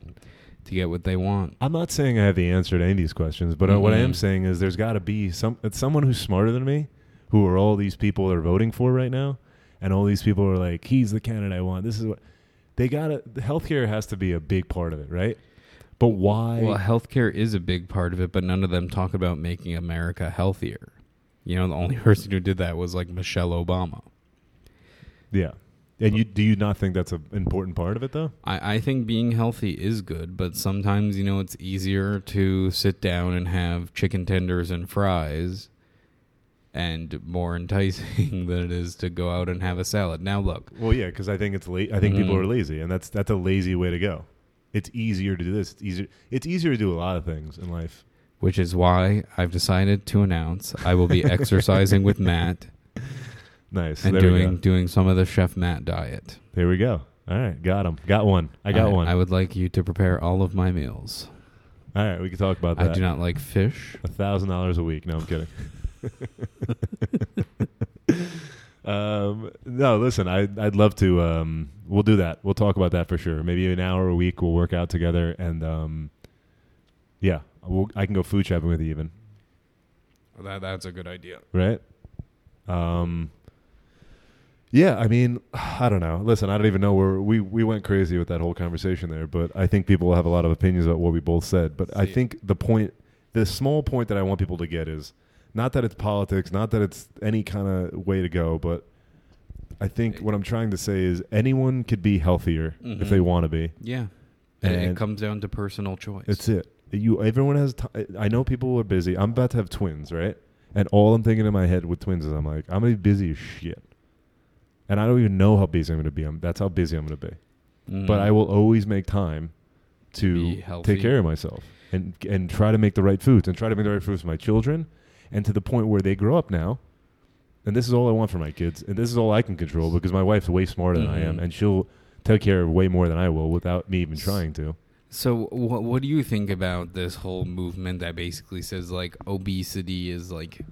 to get what they want. I'm not saying I have the answer to any of these questions, but uh, what I am saying is there's got to be some it's someone who's smarter than me, who are all these people are voting for right now, and all these people are like, he's the candidate I want. This is what they got to. The healthcare has to be a big part of it, right? But why? Well, healthcare is a big part of it, but none of them talk about making America healthier. You know, the only person who did that was like Michelle Obama. yeah, and you do you not think that's an important part of it though? I, I think being healthy is good, but sometimes, you know, it's easier to sit down and have chicken tenders and fries and more enticing than it is to go out and have a salad. Now, look, Well, yeah, because I think it's late. I think people Mhm. are lazy, and that's that's a lazy way to go. It's easier to do this. It's easier. It's easier to do a lot of things in life. which is why I've decided to announce I will be exercising with Matt Nice. and there we doing go. doing some of the Chef Matt diet. There we go. All right, got him. Got one. I got one. I would like you to prepare all of my meals. All right, we can talk about that. I do not like fish. A thousand dollars a week. No, I'm kidding. um, no, listen, I, I'd love to. Um, we'll do that. We'll talk about that for sure. Maybe an hour a week. We'll work out together, and um, yeah, we'll, I can go food shopping with you even. That that's a good idea. right? Um, yeah, I mean, I don't know. Listen, I don't even know where we we went crazy with that whole conversation there, but I think people will have a lot of opinions about what we both said. But I See. think the point, the small point that I want people to get is not that it's politics, not that it's any kind of way to go, but I think what I'm trying to say is anyone could be healthier if Mhm. they want to be. Yeah, and it comes down to personal choice. That's it. You everyone has. T- I know people are busy. I'm about to have twins, right? And all I'm thinking in my head with twins is I'm like, I'm gonna be busy as shit, and I don't even know how busy I'm gonna be. I'm, that's how busy I'm gonna be. Mm. But I will always make time to take care of myself and and try to make the right foods and try to make the right foods for my children, and to the point where they grow up now. And this is all I want for my kids, and this is all I can control because my wife's way smarter than I am, Mhm. and she'll take care of way more than I will without me even trying to. So, what what do you think about this whole movement that basically says like obesity is like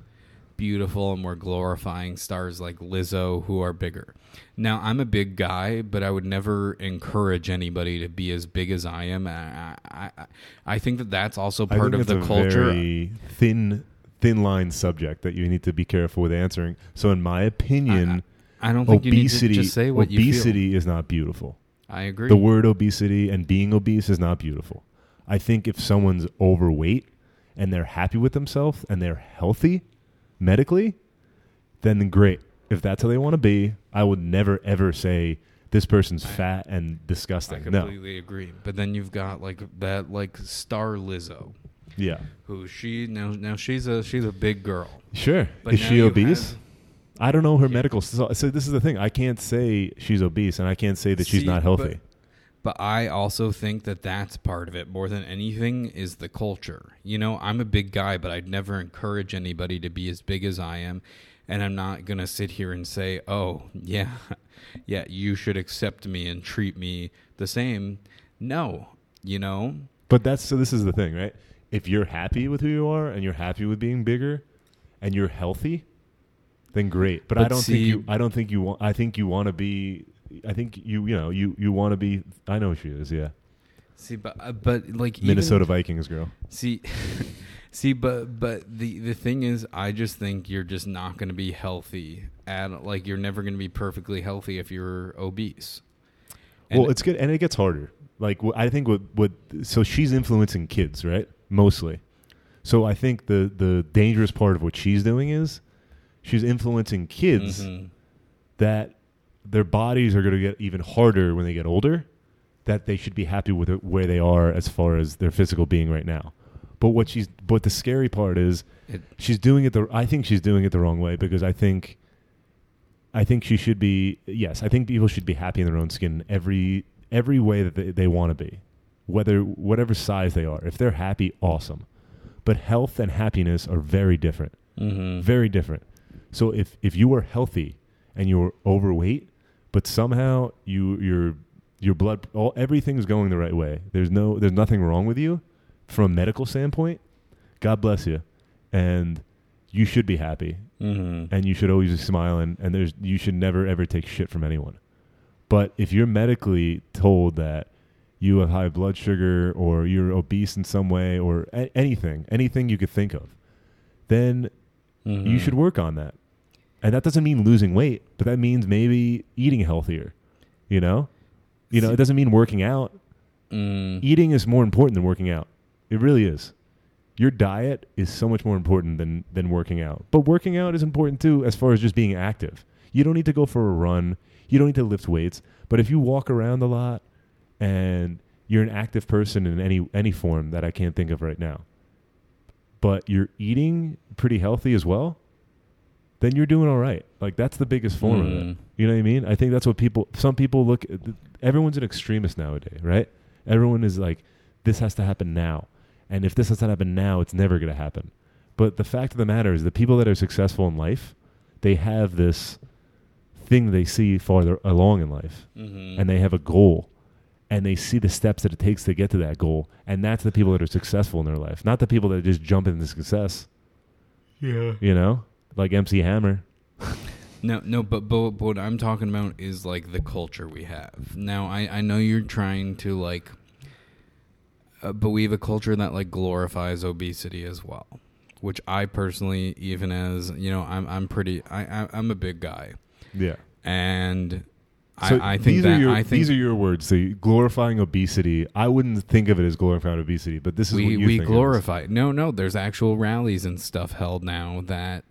beautiful and we're glorifying stars like Lizzo who are bigger? Now, I'm a big guy, but I would never encourage anybody to be as big as I am. I I, I, think that that's also part of the a culture. Very thin, thin line subject that you need to be careful with answering. So, in my opinion, I don't think obesity, you need to just say what you feel. obesity is not beautiful. I agree. The word obesity and being obese is not beautiful. I think if someone's overweight and they're happy with themselves and they're healthy medically, then great. If that's how they want to be, I would never ever say this person's I- fat and I disgusting. No. completely agree. But then you've got like that like star Lizzo. Yeah. who she now now she's a she's a big girl. Sure. But is she obese? have- I don't know her Yeah. medical. So, so this is the thing. I can't say she's obese, and I can't say that she's not healthy. But I also think that that's part of it more than anything is the culture. You know, I'm a big guy, but I'd never encourage anybody to be as big as I am. And I'm not going to sit here and say, oh, yeah, yeah, you should accept me and treat me the same. No, you know? But that's so. This is the thing, right? If you're happy with who you are and you're happy with being bigger, and you're healthy, then great. But, I don't see- think you. I don't think you want. I think you want to be. I think you. You know. You you want to be. I know who she is. Yeah, See, but uh, but like even- Minnesota Vikings girl. See, see, but but the the thing is, I just think you're just not going to be healthy. At like you're never going to be perfectly healthy if you're obese. And- well, it's good, and it gets harder. Like I think what what so she's influencing kids, right? Mostly. So I think the the dangerous part of what she's doing is she's influencing kids Mhm. that their bodies are going to get even harder when they get older. That they should be happy with it, where they are as far as their physical being right now. But what she's but the scary part is It- she's doing it the I think she's doing it the wrong way because I think I think she should be yes, I think people should be happy in their own skin every every way that they, they want to be. Whether whatever size they are. If they're happy, awesome. But health and happiness are very different. Mhm. Very different. So if if you are healthy and you're overweight, but somehow you your your blood all everything's going the right way. There's no there's nothing wrong with you from a medical standpoint. God bless you. And you should be happy Mhm. and you should always be smiling and there's you should never ever take shit from anyone. But if you're medically told that you have high blood sugar or you're obese in some way or a- anything, anything you could think of, then you Mhm. should work on that. And that doesn't mean losing weight, but that means maybe eating healthier. You know? You know, it doesn't mean working out. Mm. Eating is more important than working out. It really is. Your diet is so much more important than than working out. But working out is important too as far as just being active. You don't need to go for a run. You don't need to lift weights. But if you walk around a lot and you're an active person in any any form that I can't think of right now, but you're eating pretty healthy as well, then you're doing all right. Like that's the biggest form of it. Mm. You know what I mean? I think that's what people. Some people look. Everyone's an extremist nowadays, right? Everyone is like, this has to happen now, and if this has to happen now, it's never going to happen. But the fact of the matter is, the people that are successful in life, they have this thing they see farther along in life, Mhm. and they have a goal, and they see the steps that it takes to get to that goal, and that's the people that are successful in their life, not the people that just jump into success. Yeah. You know, like MC Hammer. No, no, but, but but what I'm talking about is like the culture we have now. I I know you're trying to like, uh, but we have a culture that like glorifies obesity as well, which I personally, even as you know, I'm I'm pretty I, I I'm a big guy, Yeah. and So I I think these that are your I think these are your words. So glorifying obesity. I wouldn't think of it as glorifying obesity, but this is we what you we glorify. No, no, there's actual rallies and stuff held now that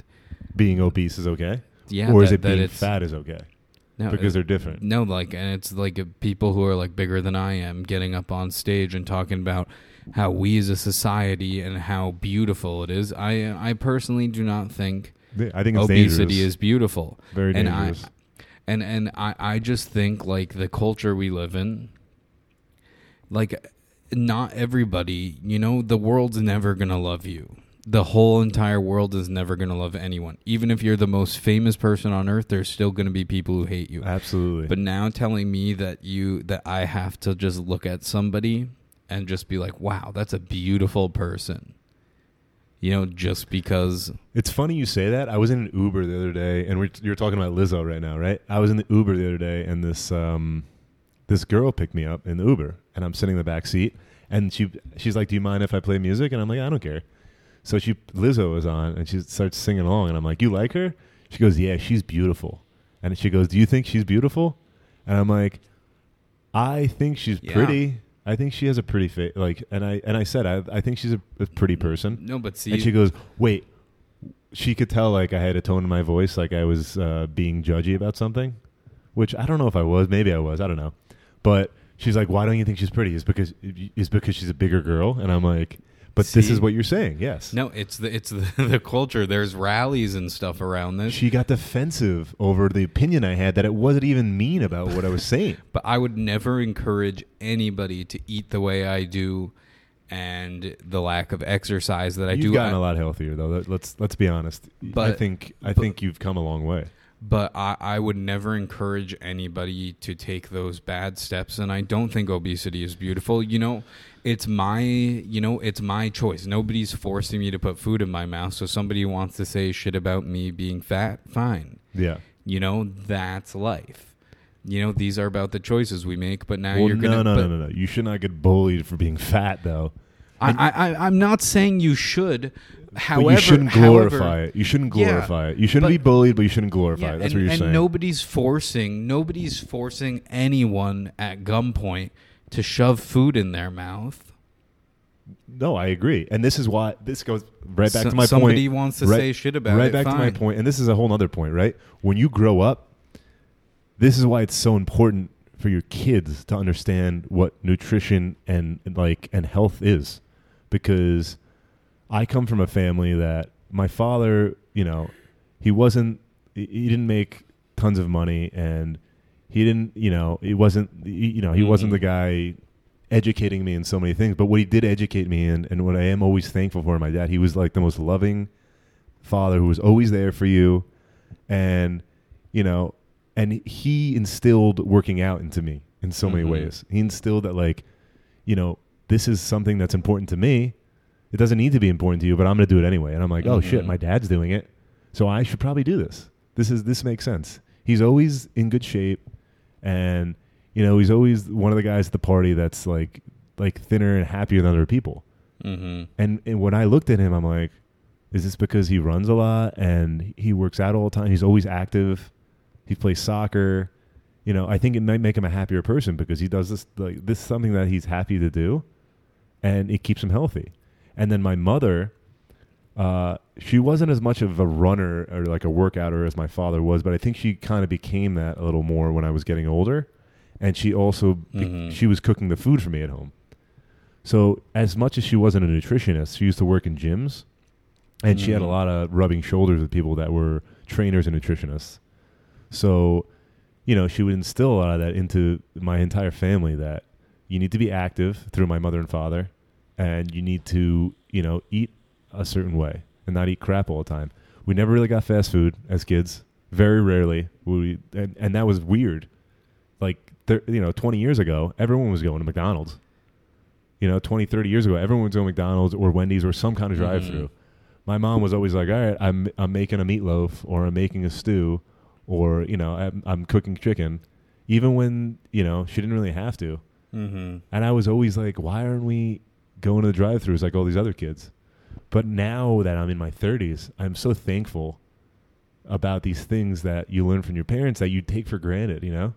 being obese is okay, yeah, or is it that being fat is okay no, because it- they're different. No, like, and it's like uh, people who are like bigger than I am getting up on stage and talking about how we as a society and how beautiful it is. I I personally do not think I think obesity dangerous. is beautiful, very and dangerous. I and and I I just think like the culture we live in, like, not everybody, you know, the world's never gonna love you. The whole entire world is never going to love anyone. Even if you're the most famous person on earth, there's still going to be people who hate you. Absolutely. But now telling me that you that I have to just look at somebody and just be like, "Wow, that's a beautiful person." You know, just because It's funny you say that. I was in an Uber the other day, and we're, you're talking about Lizzo right now, right? I was in the Uber the other day, and this um, this girl picked me up in the Uber, and I'm sitting in the back seat, and she she's like, "Do you mind if I play music?" And I'm like, "I don't care." So she Lizzo is on, and she starts singing along, and I'm like, "You like her?" She goes, "Yeah, she's beautiful." And she goes, "Do you think she's beautiful?" And I'm like, "I think she's Yeah. pretty. I think she has a pretty face." Like, and I and I said, "I I think she's a, a pretty person." no, but see, and she goes, "Wait." She could tell like I had a tone in my voice, like I was uh, being judgy about something, which I don't know if I was. Maybe I was. I don't know. But she's like, "Why don't you think she's pretty?" Is because is because she's a bigger girl, and I'm like, "But this is what you're saying." Yes. no, it's the it's the, the culture. There's rallies and stuff around this. She got defensive over the opinion I had that it wasn't even mean about what I was saying. But I would never encourage anybody to eat the way I do and the lack of exercise that I do. You've do. gotten I- a lot healthier though. Let- Let's let's be honest. I think I but- think you've come a long way. But I, I would never encourage anybody to take those bad steps and i don't think obesity is beautiful you know it's my you know it's my choice nobody's forcing me to put food in my mouth so somebody wants to say shit about me being fat fine Yeah. you know that's life you know these are about the choices we make but now well, you're gonna no, but no, no, no. You should not get bullied for being fat, though. I, I i'm not saying you should however you shouldn't however- glorify it. You shouldn't Yeah, glorify it. You shouldn't but- be bullied, but you shouldn't glorify Yeah, it. That's and, what you're and saying. nobody's forcing nobody's forcing anyone at gunpoint to shove food in their mouth. No, I agree, and this is why this goes right back So- to my somebody point. wants to right, say shit about right it. back to my fine. point, and this is a whole other point, right? When you grow up, this is why it's so important for your kids to understand what nutrition and and, like and health is, because I come from a family that my father, you know, he wasn't, he didn't make tons of money, and he didn't, you know, he wasn't, you know, he wasn't Mhm. the guy educating me in so many things. But what he did educate me in, and what I am always thankful for, my dad, he was like the most loving father who was always there for you, and you know, and he instilled working out into me in so many Mhm. ways. He instilled that like, you know, this is something that's important to me. It doesn't need to be important to you, but I'm going to do it anyway. And I'm like, oh shit, Mhm. my dad's doing it, so I should probably do this. This is this makes sense. He's always in good shape, and you know, he's always one of the guys at the party that's like like thinner and happier than other people. Mm-hmm. And and when I looked at him, I'm like, is this because he runs a lot and he works out all the time? He's always active. He plays soccer. You know, I think it might make him a happier person because he does this like this is something that he's happy to do, and it keeps him healthy. And then my mother, uh, she wasn't as much of a runner or like a workouter as my father was, but I think she kind of became that a little more when I was getting older. And she also be- Mhm. she was cooking the food for me at home. So as much as she wasn't a nutritionist, she used to work in gyms, and she had a Mhm. lot of rubbing shoulders with people that were trainers and nutritionists. So, you know, she would instill a lot of that into my entire family that you need to be active through my mother and father, and you need to, you know, eat a certain way and not eat crap all the time. We never really got fast food as kids. Very rarely. We and, and that was weird. Like, thir- you know, 20 years ago, everyone was going to McDonald's. You know, 20, 30 years ago, everyone was going to McDonald's or Wendy's or some kind of drive through. Mhm. My mom was always like, all right, I'm, I'm making a meatloaf or I'm making a stew or, you know, I'm, I'm cooking chicken. Even when, you know, she didn't really have to. Mm-hmm. And I was always like, why aren't we going to the drive throughs like all these other kids? But now that I'm in my 30s, I'm so thankful about these things that you learn from your parents that you take for granted, you know?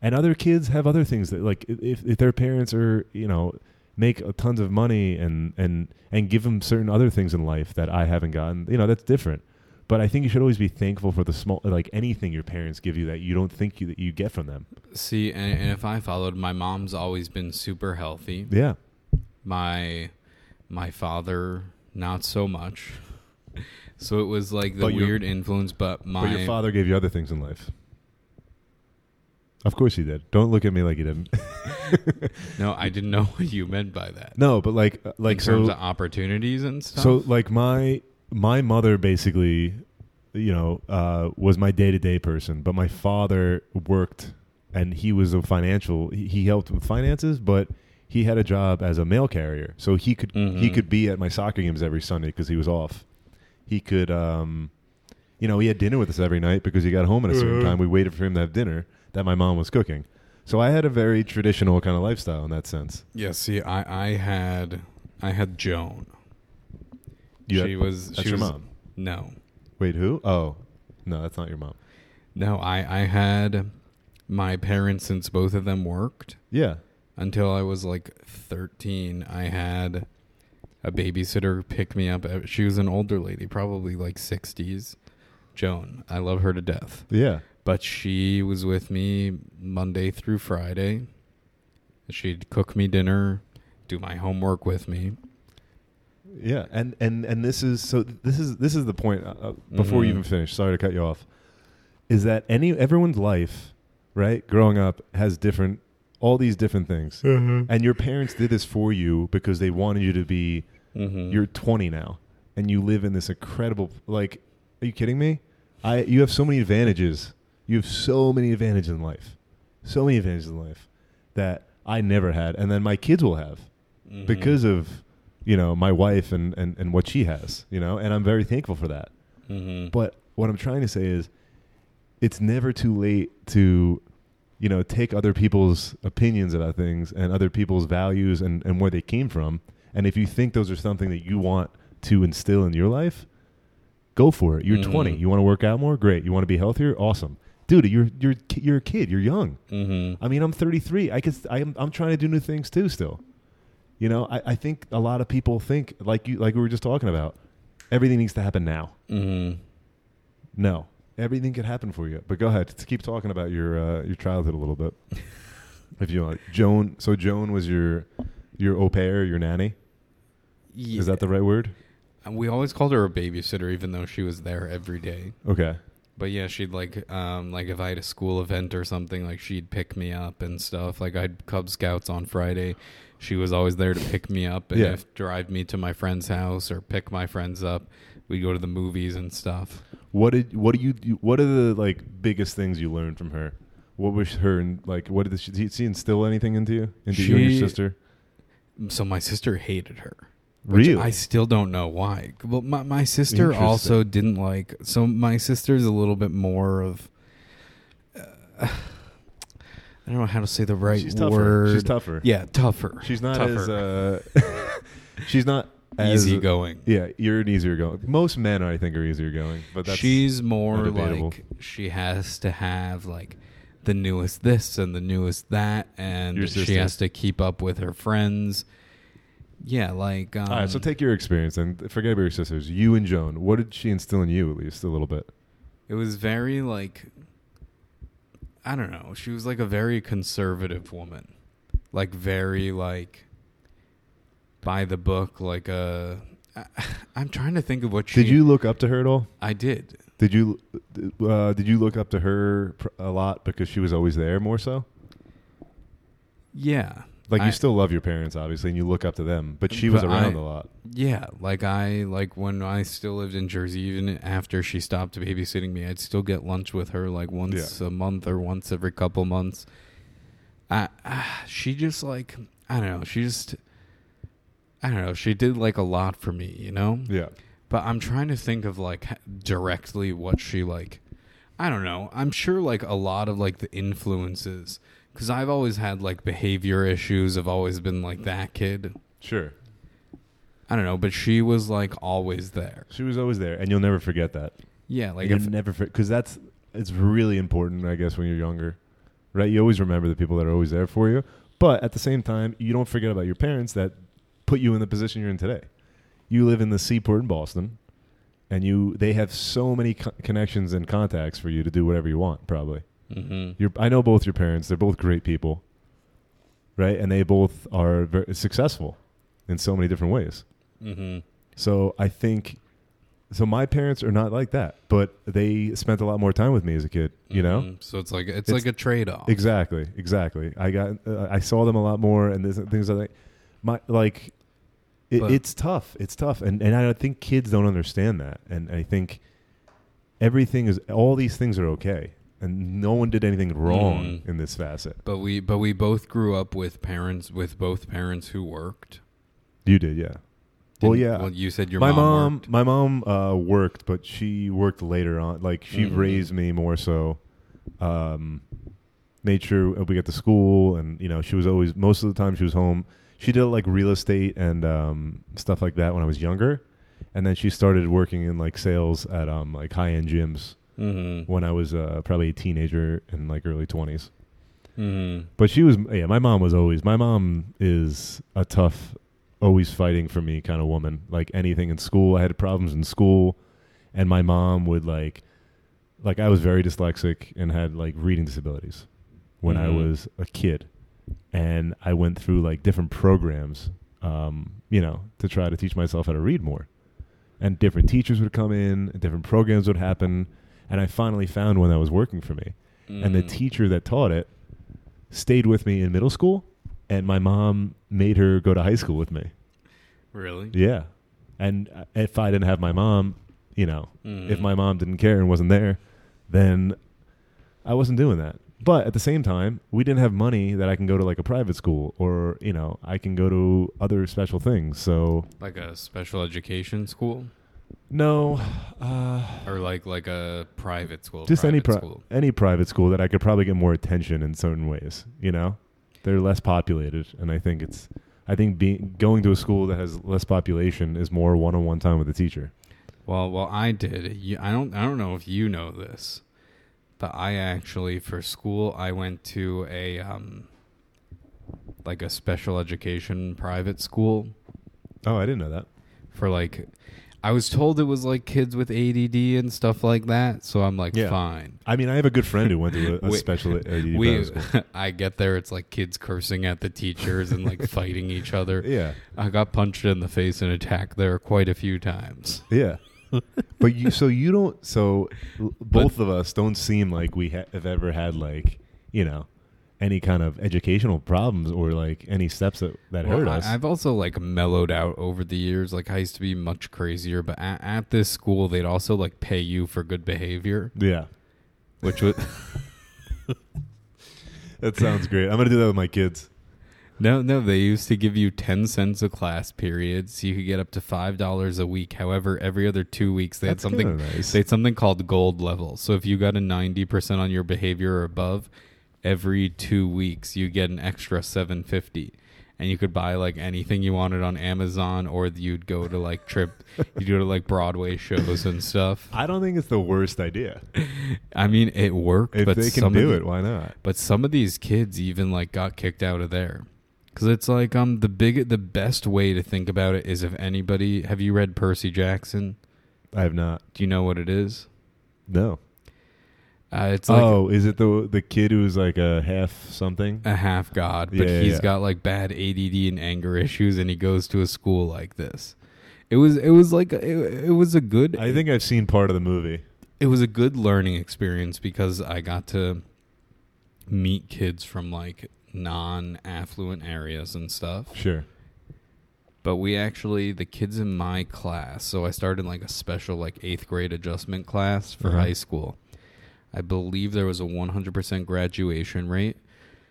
And other kids have other things that, like, if, if their parents are, you know, make tons of money and, and, and give them certain other things in life that I haven't gotten, you know, that's different. But I think you should always be thankful for the small, like anything your parents give you that you don't think you, that you get from them. See, and, and if I followed, my mom's always been super healthy. Yeah. My my father, not so much. So it was like the But your- weird influence, but my But your father gave you other things in life. Of course he did. Don't look at me like he didn't. no, I didn't know what you meant by that. no, but like uh, like in terms so of opportunities and stuff. so like my my mother basically, you know, uh, was my day to day person, but my father worked and he was a financial. He helped with finances, but he had a job as a mail carrier, so he could he Mhm. could be at my soccer games every Sunday because he was off. He could, um, you know, he had dinner with us every night because he got home at a certain Mhm. time. We waited for him to have dinner that my mom was cooking. So I had a very traditional kind of lifestyle in that sense. yeah, see, I I had I had Joan. You she had- was That's she your was, mom. No, Wait, who? Oh, no, that's not your mom. no, I I had my parents since both of them worked Yeah. Until I was like thirteen. I had a babysitter pick me up. She was an older lady, probably like sixties. Joan, I love her to death. Yeah. but she was with me Monday through Friday. She'd cook me dinner, do my homework with me. Yeah, and and and this is so. This is this is the point. Uh, uh, before you Mhm. even finish, sorry to cut you off. Is that any everyone's life, right? Growing up has different, all these different things, and your parents did this for you because they wanted you to be. Mm-hmm. You're 20 now, and you live in this incredible. Like, are you kidding me? I you have so many advantages. You have so many advantages in life, so many advantages in life that I never had, and then my kids will have Mhm. because of you know my wife and, and and what she has. You know, and I'm very thankful for that. Mhm. But what I'm trying to say is, it's never too late to, you know, take other people's opinions about things and other people's values and, and where they came from. And if you think those are something that you want to instill in your life, go for it. You're Mhm. 20. You want to work out more? Great. You want to be healthier? Awesome. Dude, you're you're you're a kid. You're young. Mhm. I mean, I'm 33. I could I'm I'm trying to do new things too still. You know, I, I think a lot of people think like you like we were just talking about. Everything needs to happen now. Mhm. No, everything can happen for you. But go ahead, to keep talking about your uh, your childhood a little bit, if you want. Joan, so Joan was your your au pair, your nanny. Is that the right word? And We always called her a babysitter, even though she was there every day. Okay. But yeah, she'd like, um, like if I had a school event or something, like she'd pick me up and stuff. Like I'd Cub Scouts on Friday, she was always there to pick me up and Yeah. drive me to my friend's house or pick my friends up. We'd go to the movies and stuff. What did what do you what are the like biggest things you learned from her? What was her and like what did she, did she instill anything into you into you and your sister? So my sister hated her. Which Really? I still don't know why. Well, my, my sister also didn't like. So my sister's a little bit more of. Uh, I don't know how to say the right She's tougher. word. She's tougher. Yeah, tougher. She's not tougher. as uh, she's not as easygoing. Yeah, you're an easier going. Most men, I think, are easier going, but that's She's more like she has to have like the newest this and the newest that, and she has to keep up with her friends. Yeah, like um, All right, so take your experience and forget about your sisters. You and Joan, what did she instill in you at least a little bit? It was very like I don't know. She was like a very conservative woman. Like very like by the book like a I, I'm trying to think of what she Did you look up to her at all? I did. Did you uh, did you look up to her pr- a lot because she was always there more so? Yeah. Like I- you still love your parents obviously and you look up to them, but she was around I- a lot. Yeah, like I like when I still lived in Jersey even after she stopped babysitting me, I'd still get lunch with her like once a month or once every couple months. I, ah, she just like I don't know, she just I don't know, she did like a lot for me, you know? Yeah. But I'm trying to think of like directly what she like. I don't know. I'm sure like a lot of like the influences because I've always had like behavior issues. I've always been like that kid. Sure. I don't know, but she was like always there. She was always there and you'll never forget that. Yeah, like you never because that's it's really important I guess when you're younger. Right? You always remember the people that are always there for you, but at the same time, you don't forget about your parents that put you in the position you're in today. You live in the seaport in Boston and you they have so many co- connections and contacts for you to do whatever you want probably. hmm Your, I know both your parents. They're both great people, right? And they both are very successful in so many different ways. hmm So I think, so my parents are not like that, but they spent a lot more time with me as a kid. You know, Mm-hmm. so it's like it's, It's- like a trade off. exactly, exactly. I got, uh, I saw them a lot more, and there's things like my like. It, it's tough. It's tough, and and I think kids don't understand that, and I think everything is all these things are okay, and no one did anything wrong Mm. in this facet. But we but we both grew up with parents with both parents who worked. You did, yeah. Well, Didn't- yeah. Well, you said your my mom, mom, my mom uh, worked, but she worked later on. Like she Mhm. raised me more so. Um, made sure we got to school, and you know, she was always most of the time she was home. She did like real estate and um, stuff like that when I was younger, and then she started working in like sales at um, like high end gyms Mm-hmm. when I was uh, probably a teenager in like early twenties. Mm-hmm. But she was, yeah, my mom was always, my mom is a tough, always fighting for me kind of woman. Like anything in school, I had problems in school, and my mom would like, like I was very dyslexic and had like reading disabilities when I Mhm. was a kid. And I went through like different programs, um, you know, to try to teach myself how to read more. And different teachers would come in, different programs would happen. And I finally found one that was working for me and the Mhm. teacher that taught it stayed with me in middle school and my mom made her go to high school with me really. yeah and uh, if i didn't have my mom you know, if Mhm. my mom didn't care and wasn't there, then I wasn't doing that. But at the same time, we didn't have money that I can go to like a private school or, you know, I can go to other special things. So, like a special education school no, uh, or like like a private school. just any private pri- school. any private school that I could probably get more attention in certain ways, you know? They're less populated and I think it's I think being going to a school that has less population is more one-on-one time with the teacher. Well, well, I did. You, I don't. I don't know if you know this, but I actually for school I went to a um, like a special education private school Oh, I didn't know that. for like. I was told it was like kids with ADD and stuff like that, so I'm like, Yeah. fine. I mean, I have a good friend who went to a, a We- special ADD We, school. I get there, it's like kids cursing at the teachers and like fighting each other. Yeah. I got punched in the face and attacked there quite a few times. Yeah. but you so you don't so both of us don't seem like we ha- have ever had like, you know, any kind of educational problems or like any steps that that Well, hurt us. I've also like mellowed out over the years. Like I used to be much crazier, but at, at this school, they'd also like pay you for good behavior, yeah. which was That sounds great. I'm going to do that with my kids. No, no. They used to give you ten cents a class period, so you could get up to five dollars a week. However, every other two weeks they had something. nice. They had something called gold level. So if you got a ninety percent on your behavior or above, every two weeks you get an extra seven fifty. And you could buy like anything you wanted on Amazon, or you'd go to like trip, you go to like Broadway shows and stuff. I don't think it's the worst idea. I mean, it worked, If but they can some do of it, why not? But some of these kids even like got kicked out of there, because it's like um the big the best way to think about it is if anybody have you read Percy Jackson? I have not. Do you know what it is? No. Uh, it's like oh, is it the the kid who's like a half something? a half god, but Yeah, he's yeah. got like bad ADD and anger issues, and he goes to a school like this. It was it was like a- it, it was a good I think I've seen part of the movie. it was a good learning experience because I got to meet kids from like non-affluent areas and stuff. Sure. But we actually the kids in my class, so I started like a special like 8th grade adjustment class for Uh-huh. high school. I believe there was a 100% graduation rate.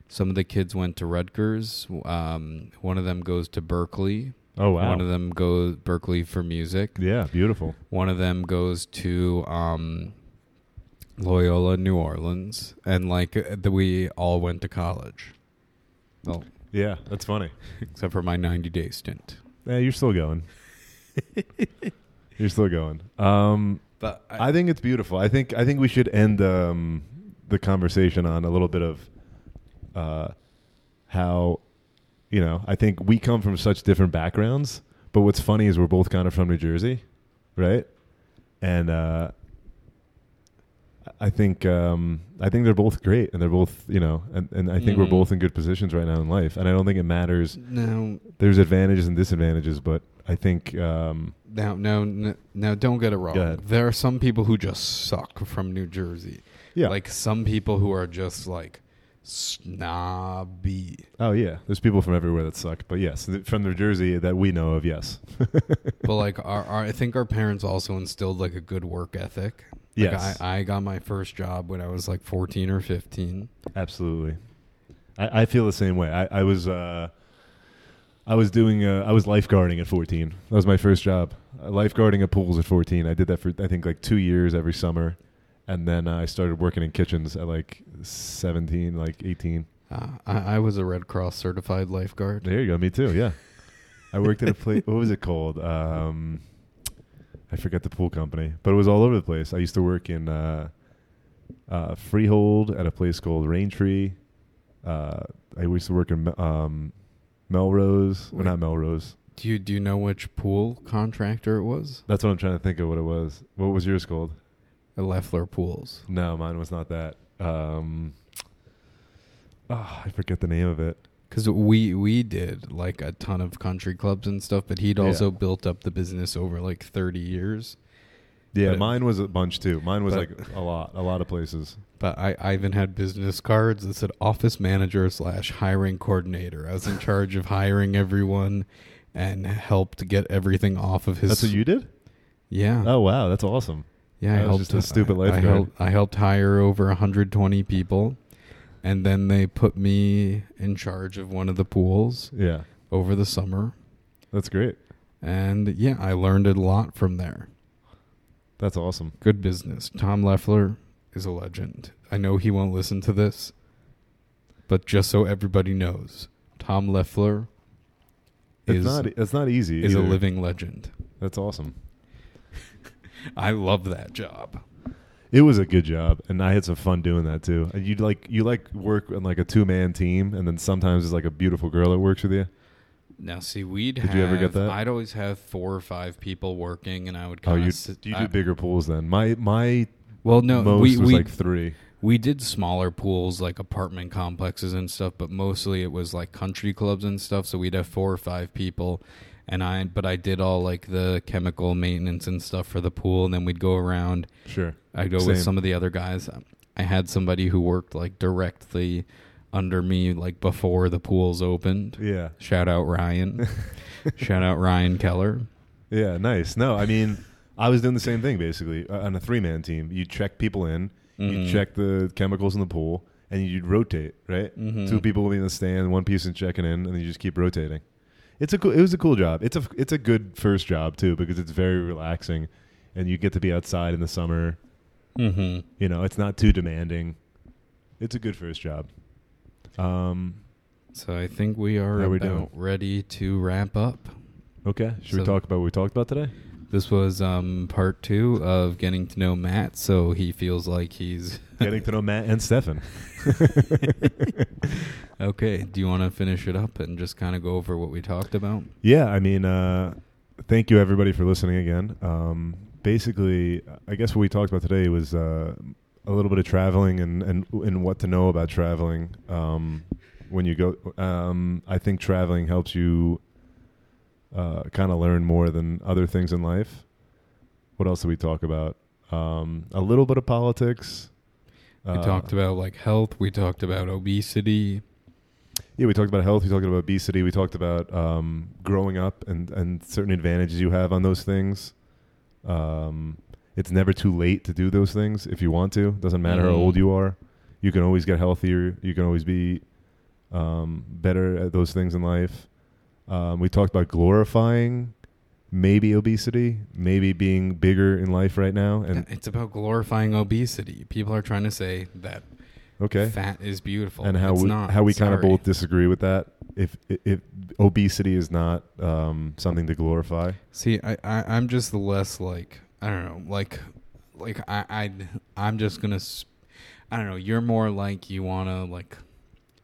Some of the kids went to Rutgers. Um, one of them goes to Berkeley. Oh wow. One of them goes Berkeley for music. yeah, beautiful. One of them goes to um, Loyola, New Orleans, and like uh, we all went to college. Well, Yeah, that's funny. except for my ninety day stint. Yeah, you're still going. you're still going. Um, But I think it's beautiful. I think I think we should end um, the conversation on a little bit of uh, how you know. I think we come from such different backgrounds, but what's funny is we're both kind of from New Jersey, right? And uh, I think um, I think they're both great, and they're both you know, and, and I think we're Mhm. both in good positions right now in life. And I don't think it matters. now, There's advantages and disadvantages, but I think um, now, now, don't get it wrong. Go. There are some people who just suck from New Jersey. yeah. Like some people who are just like snobby. Oh yeah, there's people from everywhere that suck, but yes, from New Jersey that we know of, yes. but like our, our, I think our parents also instilled like a good work ethic. Like Yes. I, I got my first job when I was like 14 or 15. Absolutely, I, I feel the same way. I, I was uh, I was doing uh, I was lifeguarding at 14. That was my first job, uh, lifeguarding at pools at 14. I did that for I think like two years every summer, and then uh, I started working in kitchens at like 17, like 18. Uh, I, I was a Red Cross certified lifeguard. There you go, me too. Yeah, I worked at a place. What was it called? Um, I forget the pool company, but it was all over the place. I used to work in uh, uh, Freehold at a place called Raintree. Uh, I used to work in um, Melrose. Well, Wait. not Melrose. Do you do you know which pool contractor it was? That's what I'm trying to think of. What it was. What was yours called? Leffler Pools. No, mine was not that. Um, ah, I forget the name of it. Because we we did like a ton of country clubs and stuff, but he'd Yeah. also built up the business over like 30 years. Yeah, But- mine was a bunch too. Mine was like a lot, a lot of places. But I, I even had business cards that said office manager slash hiring coordinator. I was in charge of hiring everyone and helped get everything off of his. That's what you did. Yeah. Oh wow, that's awesome. Yeah, I was helped. just a stupid I, I helped. I helped hire over 120 people, and then they put me in charge of one of the pools Yeah, over the summer. that's great. And yeah, I learned a lot from there. That's awesome. Good business. Tom Leffler is a legend. I know he won't listen to this, but just so everybody knows, Tom Leffler It's is not. It's not easy. is a living legend. That's awesome. I love that job. It was a good job, and I had some fun doing that too. And you like you like work on like a two man team, and then sometimes there's like a beautiful girl that works with you. Now, see, we'd Did have. you ever get that? I'd always have four or five people working, and I would Oh, you sit, do you do I- bigger pools then? My my well, no, most we was we like three. we did smaller pools like apartment complexes and stuff, but mostly it was like country clubs and stuff. So we'd have four or five people, and I but I did all like the chemical maintenance and stuff for the pool, and then we'd go around. Sure. I'd go Same. with some of the other guys. I had somebody who worked like directly under me, like before the pools opened. Yeah. Shout out Ryan. Shout out Ryan Keller. Yeah. Nice. No, I mean, I was doing the same thing basically uh, on a three man team. You check people in, Mhm. you check the chemicals in the pool, and you'd rotate. Right. Mhm. Two people will be in the stand, one person checking in, and then you just keep rotating. It's a cool. It was a cool job. It's a it's a good first job too because it's very relaxing, and you get to be outside in the summer. Mm-hmm. You know, it's not too demanding. It's a good first job. Um. So I think we are How we about ready to wrap up. Okay. Should we talk about what we talked about today? This was um, part two of getting to know Matt, so he feels like he's Getting to know Matt and Stefan. okay. Do you want to finish it up and just kind of go over what we talked about? Yeah, I mean, uh, thank you everybody for listening again. Um, basically, I guess what we talked about today was uh, a little bit of traveling and, and and what to know about traveling. Um, when you go, um, I think traveling helps you uh, kind of learn more than other things in life. What else did we talk about? Um, a little bit of politics. We Uh, talked about like health. We talked about obesity. Yeah, we talked about health. We talked about obesity. We talked about um, growing up and, and certain advantages you have on those things. Um, it's never too late to do those things if you want to. Doesn't matter how Mhm. old you are. You can always get healthier. You can always be um, better at those things in life. Um, we talked about glorifying maybe obesity, maybe being bigger in life right now. And it's about glorifying obesity. People are trying to say that okay, fat is beautiful, and how it's we not. how we kind of both disagree with that. If if obesity is not um, something to glorify, See, I, I I'm just the less like I don't know, like like I I I'm just gonna I don't know. You're more like you wanna like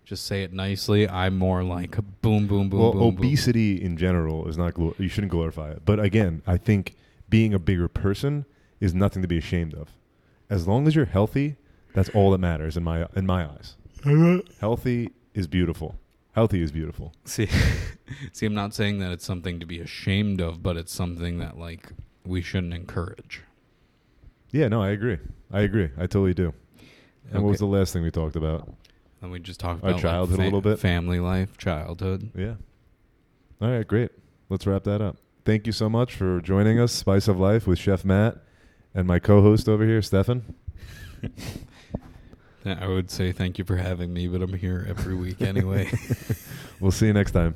just say it nicely. I'm more like boom boom boom well, boom. boom. obesity in general is not glor- you shouldn't glorify it. But again, I think being a bigger person is nothing to be ashamed of. As long as you're healthy, that's all that matters in my in my eyes. healthy is beautiful. Healthy is beautiful. See, see, I'm not saying that it's something to be ashamed of, but it's something that like we shouldn't encourage. Yeah, no, I agree. I agree. I totally do. And what was the last thing we talked about? And we just talked Our about like, childhood a little bit? family life, childhood. Yeah. All right, great. Let's wrap that up. Thank you so much for joining us, Spice of Life with Chef Matt and my co-host over here, Stefan. I would say thank you for having me, but I'm here every week anyway. We'll see you next time.